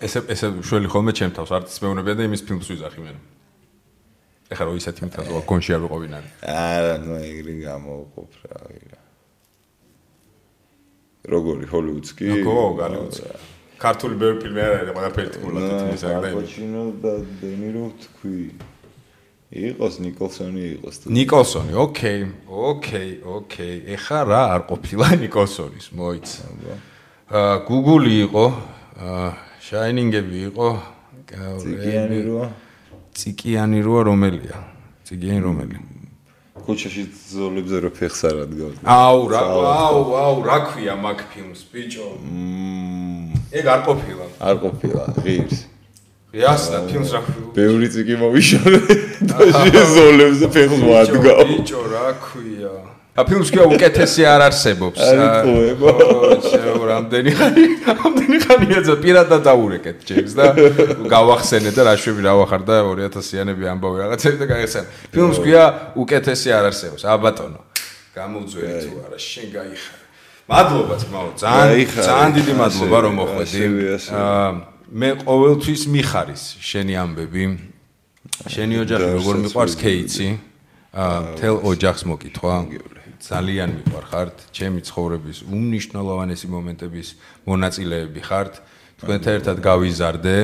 B: ესე ესე შველი ხოლმე ჩემ თავს არტის მეუბნებია და იმის ფილმს ვიზახი მე. ეხლა რო ისეთი მთას ვარ კონში არ ვიყობინარი.
C: არა, ნუ ეგრე გამოვყოფ რა. როგორი ჰოლივუდს კი?
B: ნუ გალივუდს. ქართული ბევრი ფილმი არ არის, მაგრამ ფერტიკულად თითქმის არ და.
C: პაჩინო და დენირო თქვი. იყოს ნიკოლსონი იყოს თუ
B: ნიკოლსონი, ოკეი, ოკეი, ოკეი. ეხა რა არ ყოფილა ნიკოლსონის, მოიცა. აა Google იყო აა შაინინგები იყო
C: ციკიანი როა?
B: ციკიანი როა რომელია? ციკიანი რომელი?
C: ქუჩაში ზოლებზე რო ფეხს არ ადგავს
B: აუ რა აუ აუ რა ქვია მაგ ფილმს ბიჭო? ეგ არ ყოფილა.
C: არ ყოფილა ღირს
B: ясно ფილმს რა
C: ბევრი წიკი მოვიშორე. და შეზოლებზე ფეხს ვადგა
B: ბიჭო რა ქვია. ა ფილმს კი უკეთესი არ არსებობს.
C: არიწუება
B: შევ რამდენი ხანი რამდენი ხანია ძა პირადად დაურეკეთ ჯექს და გავახსენე და რა შვები რა ვახარ და 2000-იანები ამბავე რაღაცები და გაიხსენ ფილმს ქვია უკეთესი არ არსებობს. ა ბატონო გამოუძველი თუ არა შენ გაიხარ მადლობა ძმაო ძალიან ძალიან დიდი მადლობა რომ მოხვედი. აა მე ყოველთვის მიხარის შენი ამბები. შენი ოჯახი როგორ მიყვარს კეიცი? აა თელ ოჯახს მოკითხვა. ძალიან მიყვარხართ ჩემი ცხოვრების უმნიშვნელოვანესი მომენტების მონაწილეები ხართ. თქვენთან ერთად გავიზარდე.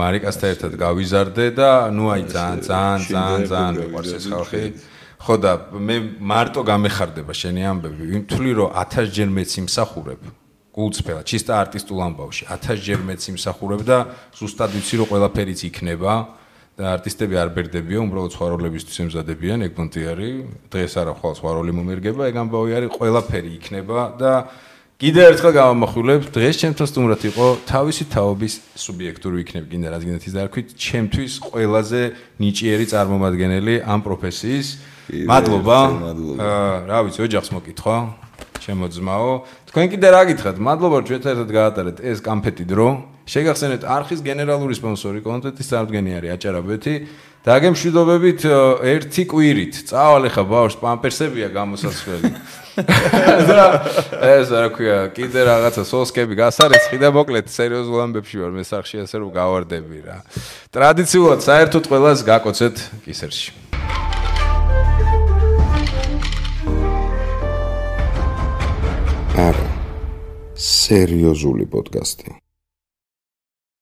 B: მარიკასთან ერთად გავიზარდე და ნუ აი ძალიან ძალიან ძალიან ძალიან მიყვარს ეს ხალხი. ხო და მე მარტო გამეხარდება შენი ამბები. ვიმთვლი რომ 1000 ჯერ მეც იმსახურებ გულწრფელად ჩისტა არტისტულ ამბავში 1000 ჯერ მეც იმსახურებ და ზუსტად ვიცი რომ ყველაფერიც იქნება და არტისტები არ ბერდებიან, უბრალოდ სხვაროლებისთვის ემზადებიან, ეგ პონტი არის. დღეს არა ხვალ სხვაროლი მომერგება, ეგ ამბავი არის, ყველაფერი იქნება და კიდე ერთხელ გამომახვილებ, დღეს ჩემთვის თუმრად იყო თავისი თაობის სუბიექტური იქნებ კიდე რაც გინდათ ის დარქვით, ჩემთვის ყველაზე ნიჭიერი წარმომადგენელი ამ პროფესიის. მადლობა. აა, რა ვიცი, ოჯახს მოკითხვა. ჩემო ძმაო, თქვენ კიდე რა გითხრათ? მადლობა ჩვენთან ერთად გაატარეთ ეს კამფეტი დრო. შეგახსენეთ არხის გენერალური სპონსორი. კონტენტის წარმოდგენი არის აჭარაბეთი. და აგემშვიდობებით ერთი კვირით. წავალ ხა ბავშვს პამპერსებია გამოსასვლელი. და ეს რა ქვია კიდე რაღაცა სოსკები გასარეცხი და მოკლედ სერიოზულ ამბებში ვარ მე სახში ასე რომ გავარდები რა. ტრადიციულად საერთოდ ყველას გაკოცეთ კისერში
A: არა სერიოზული პოდკასტი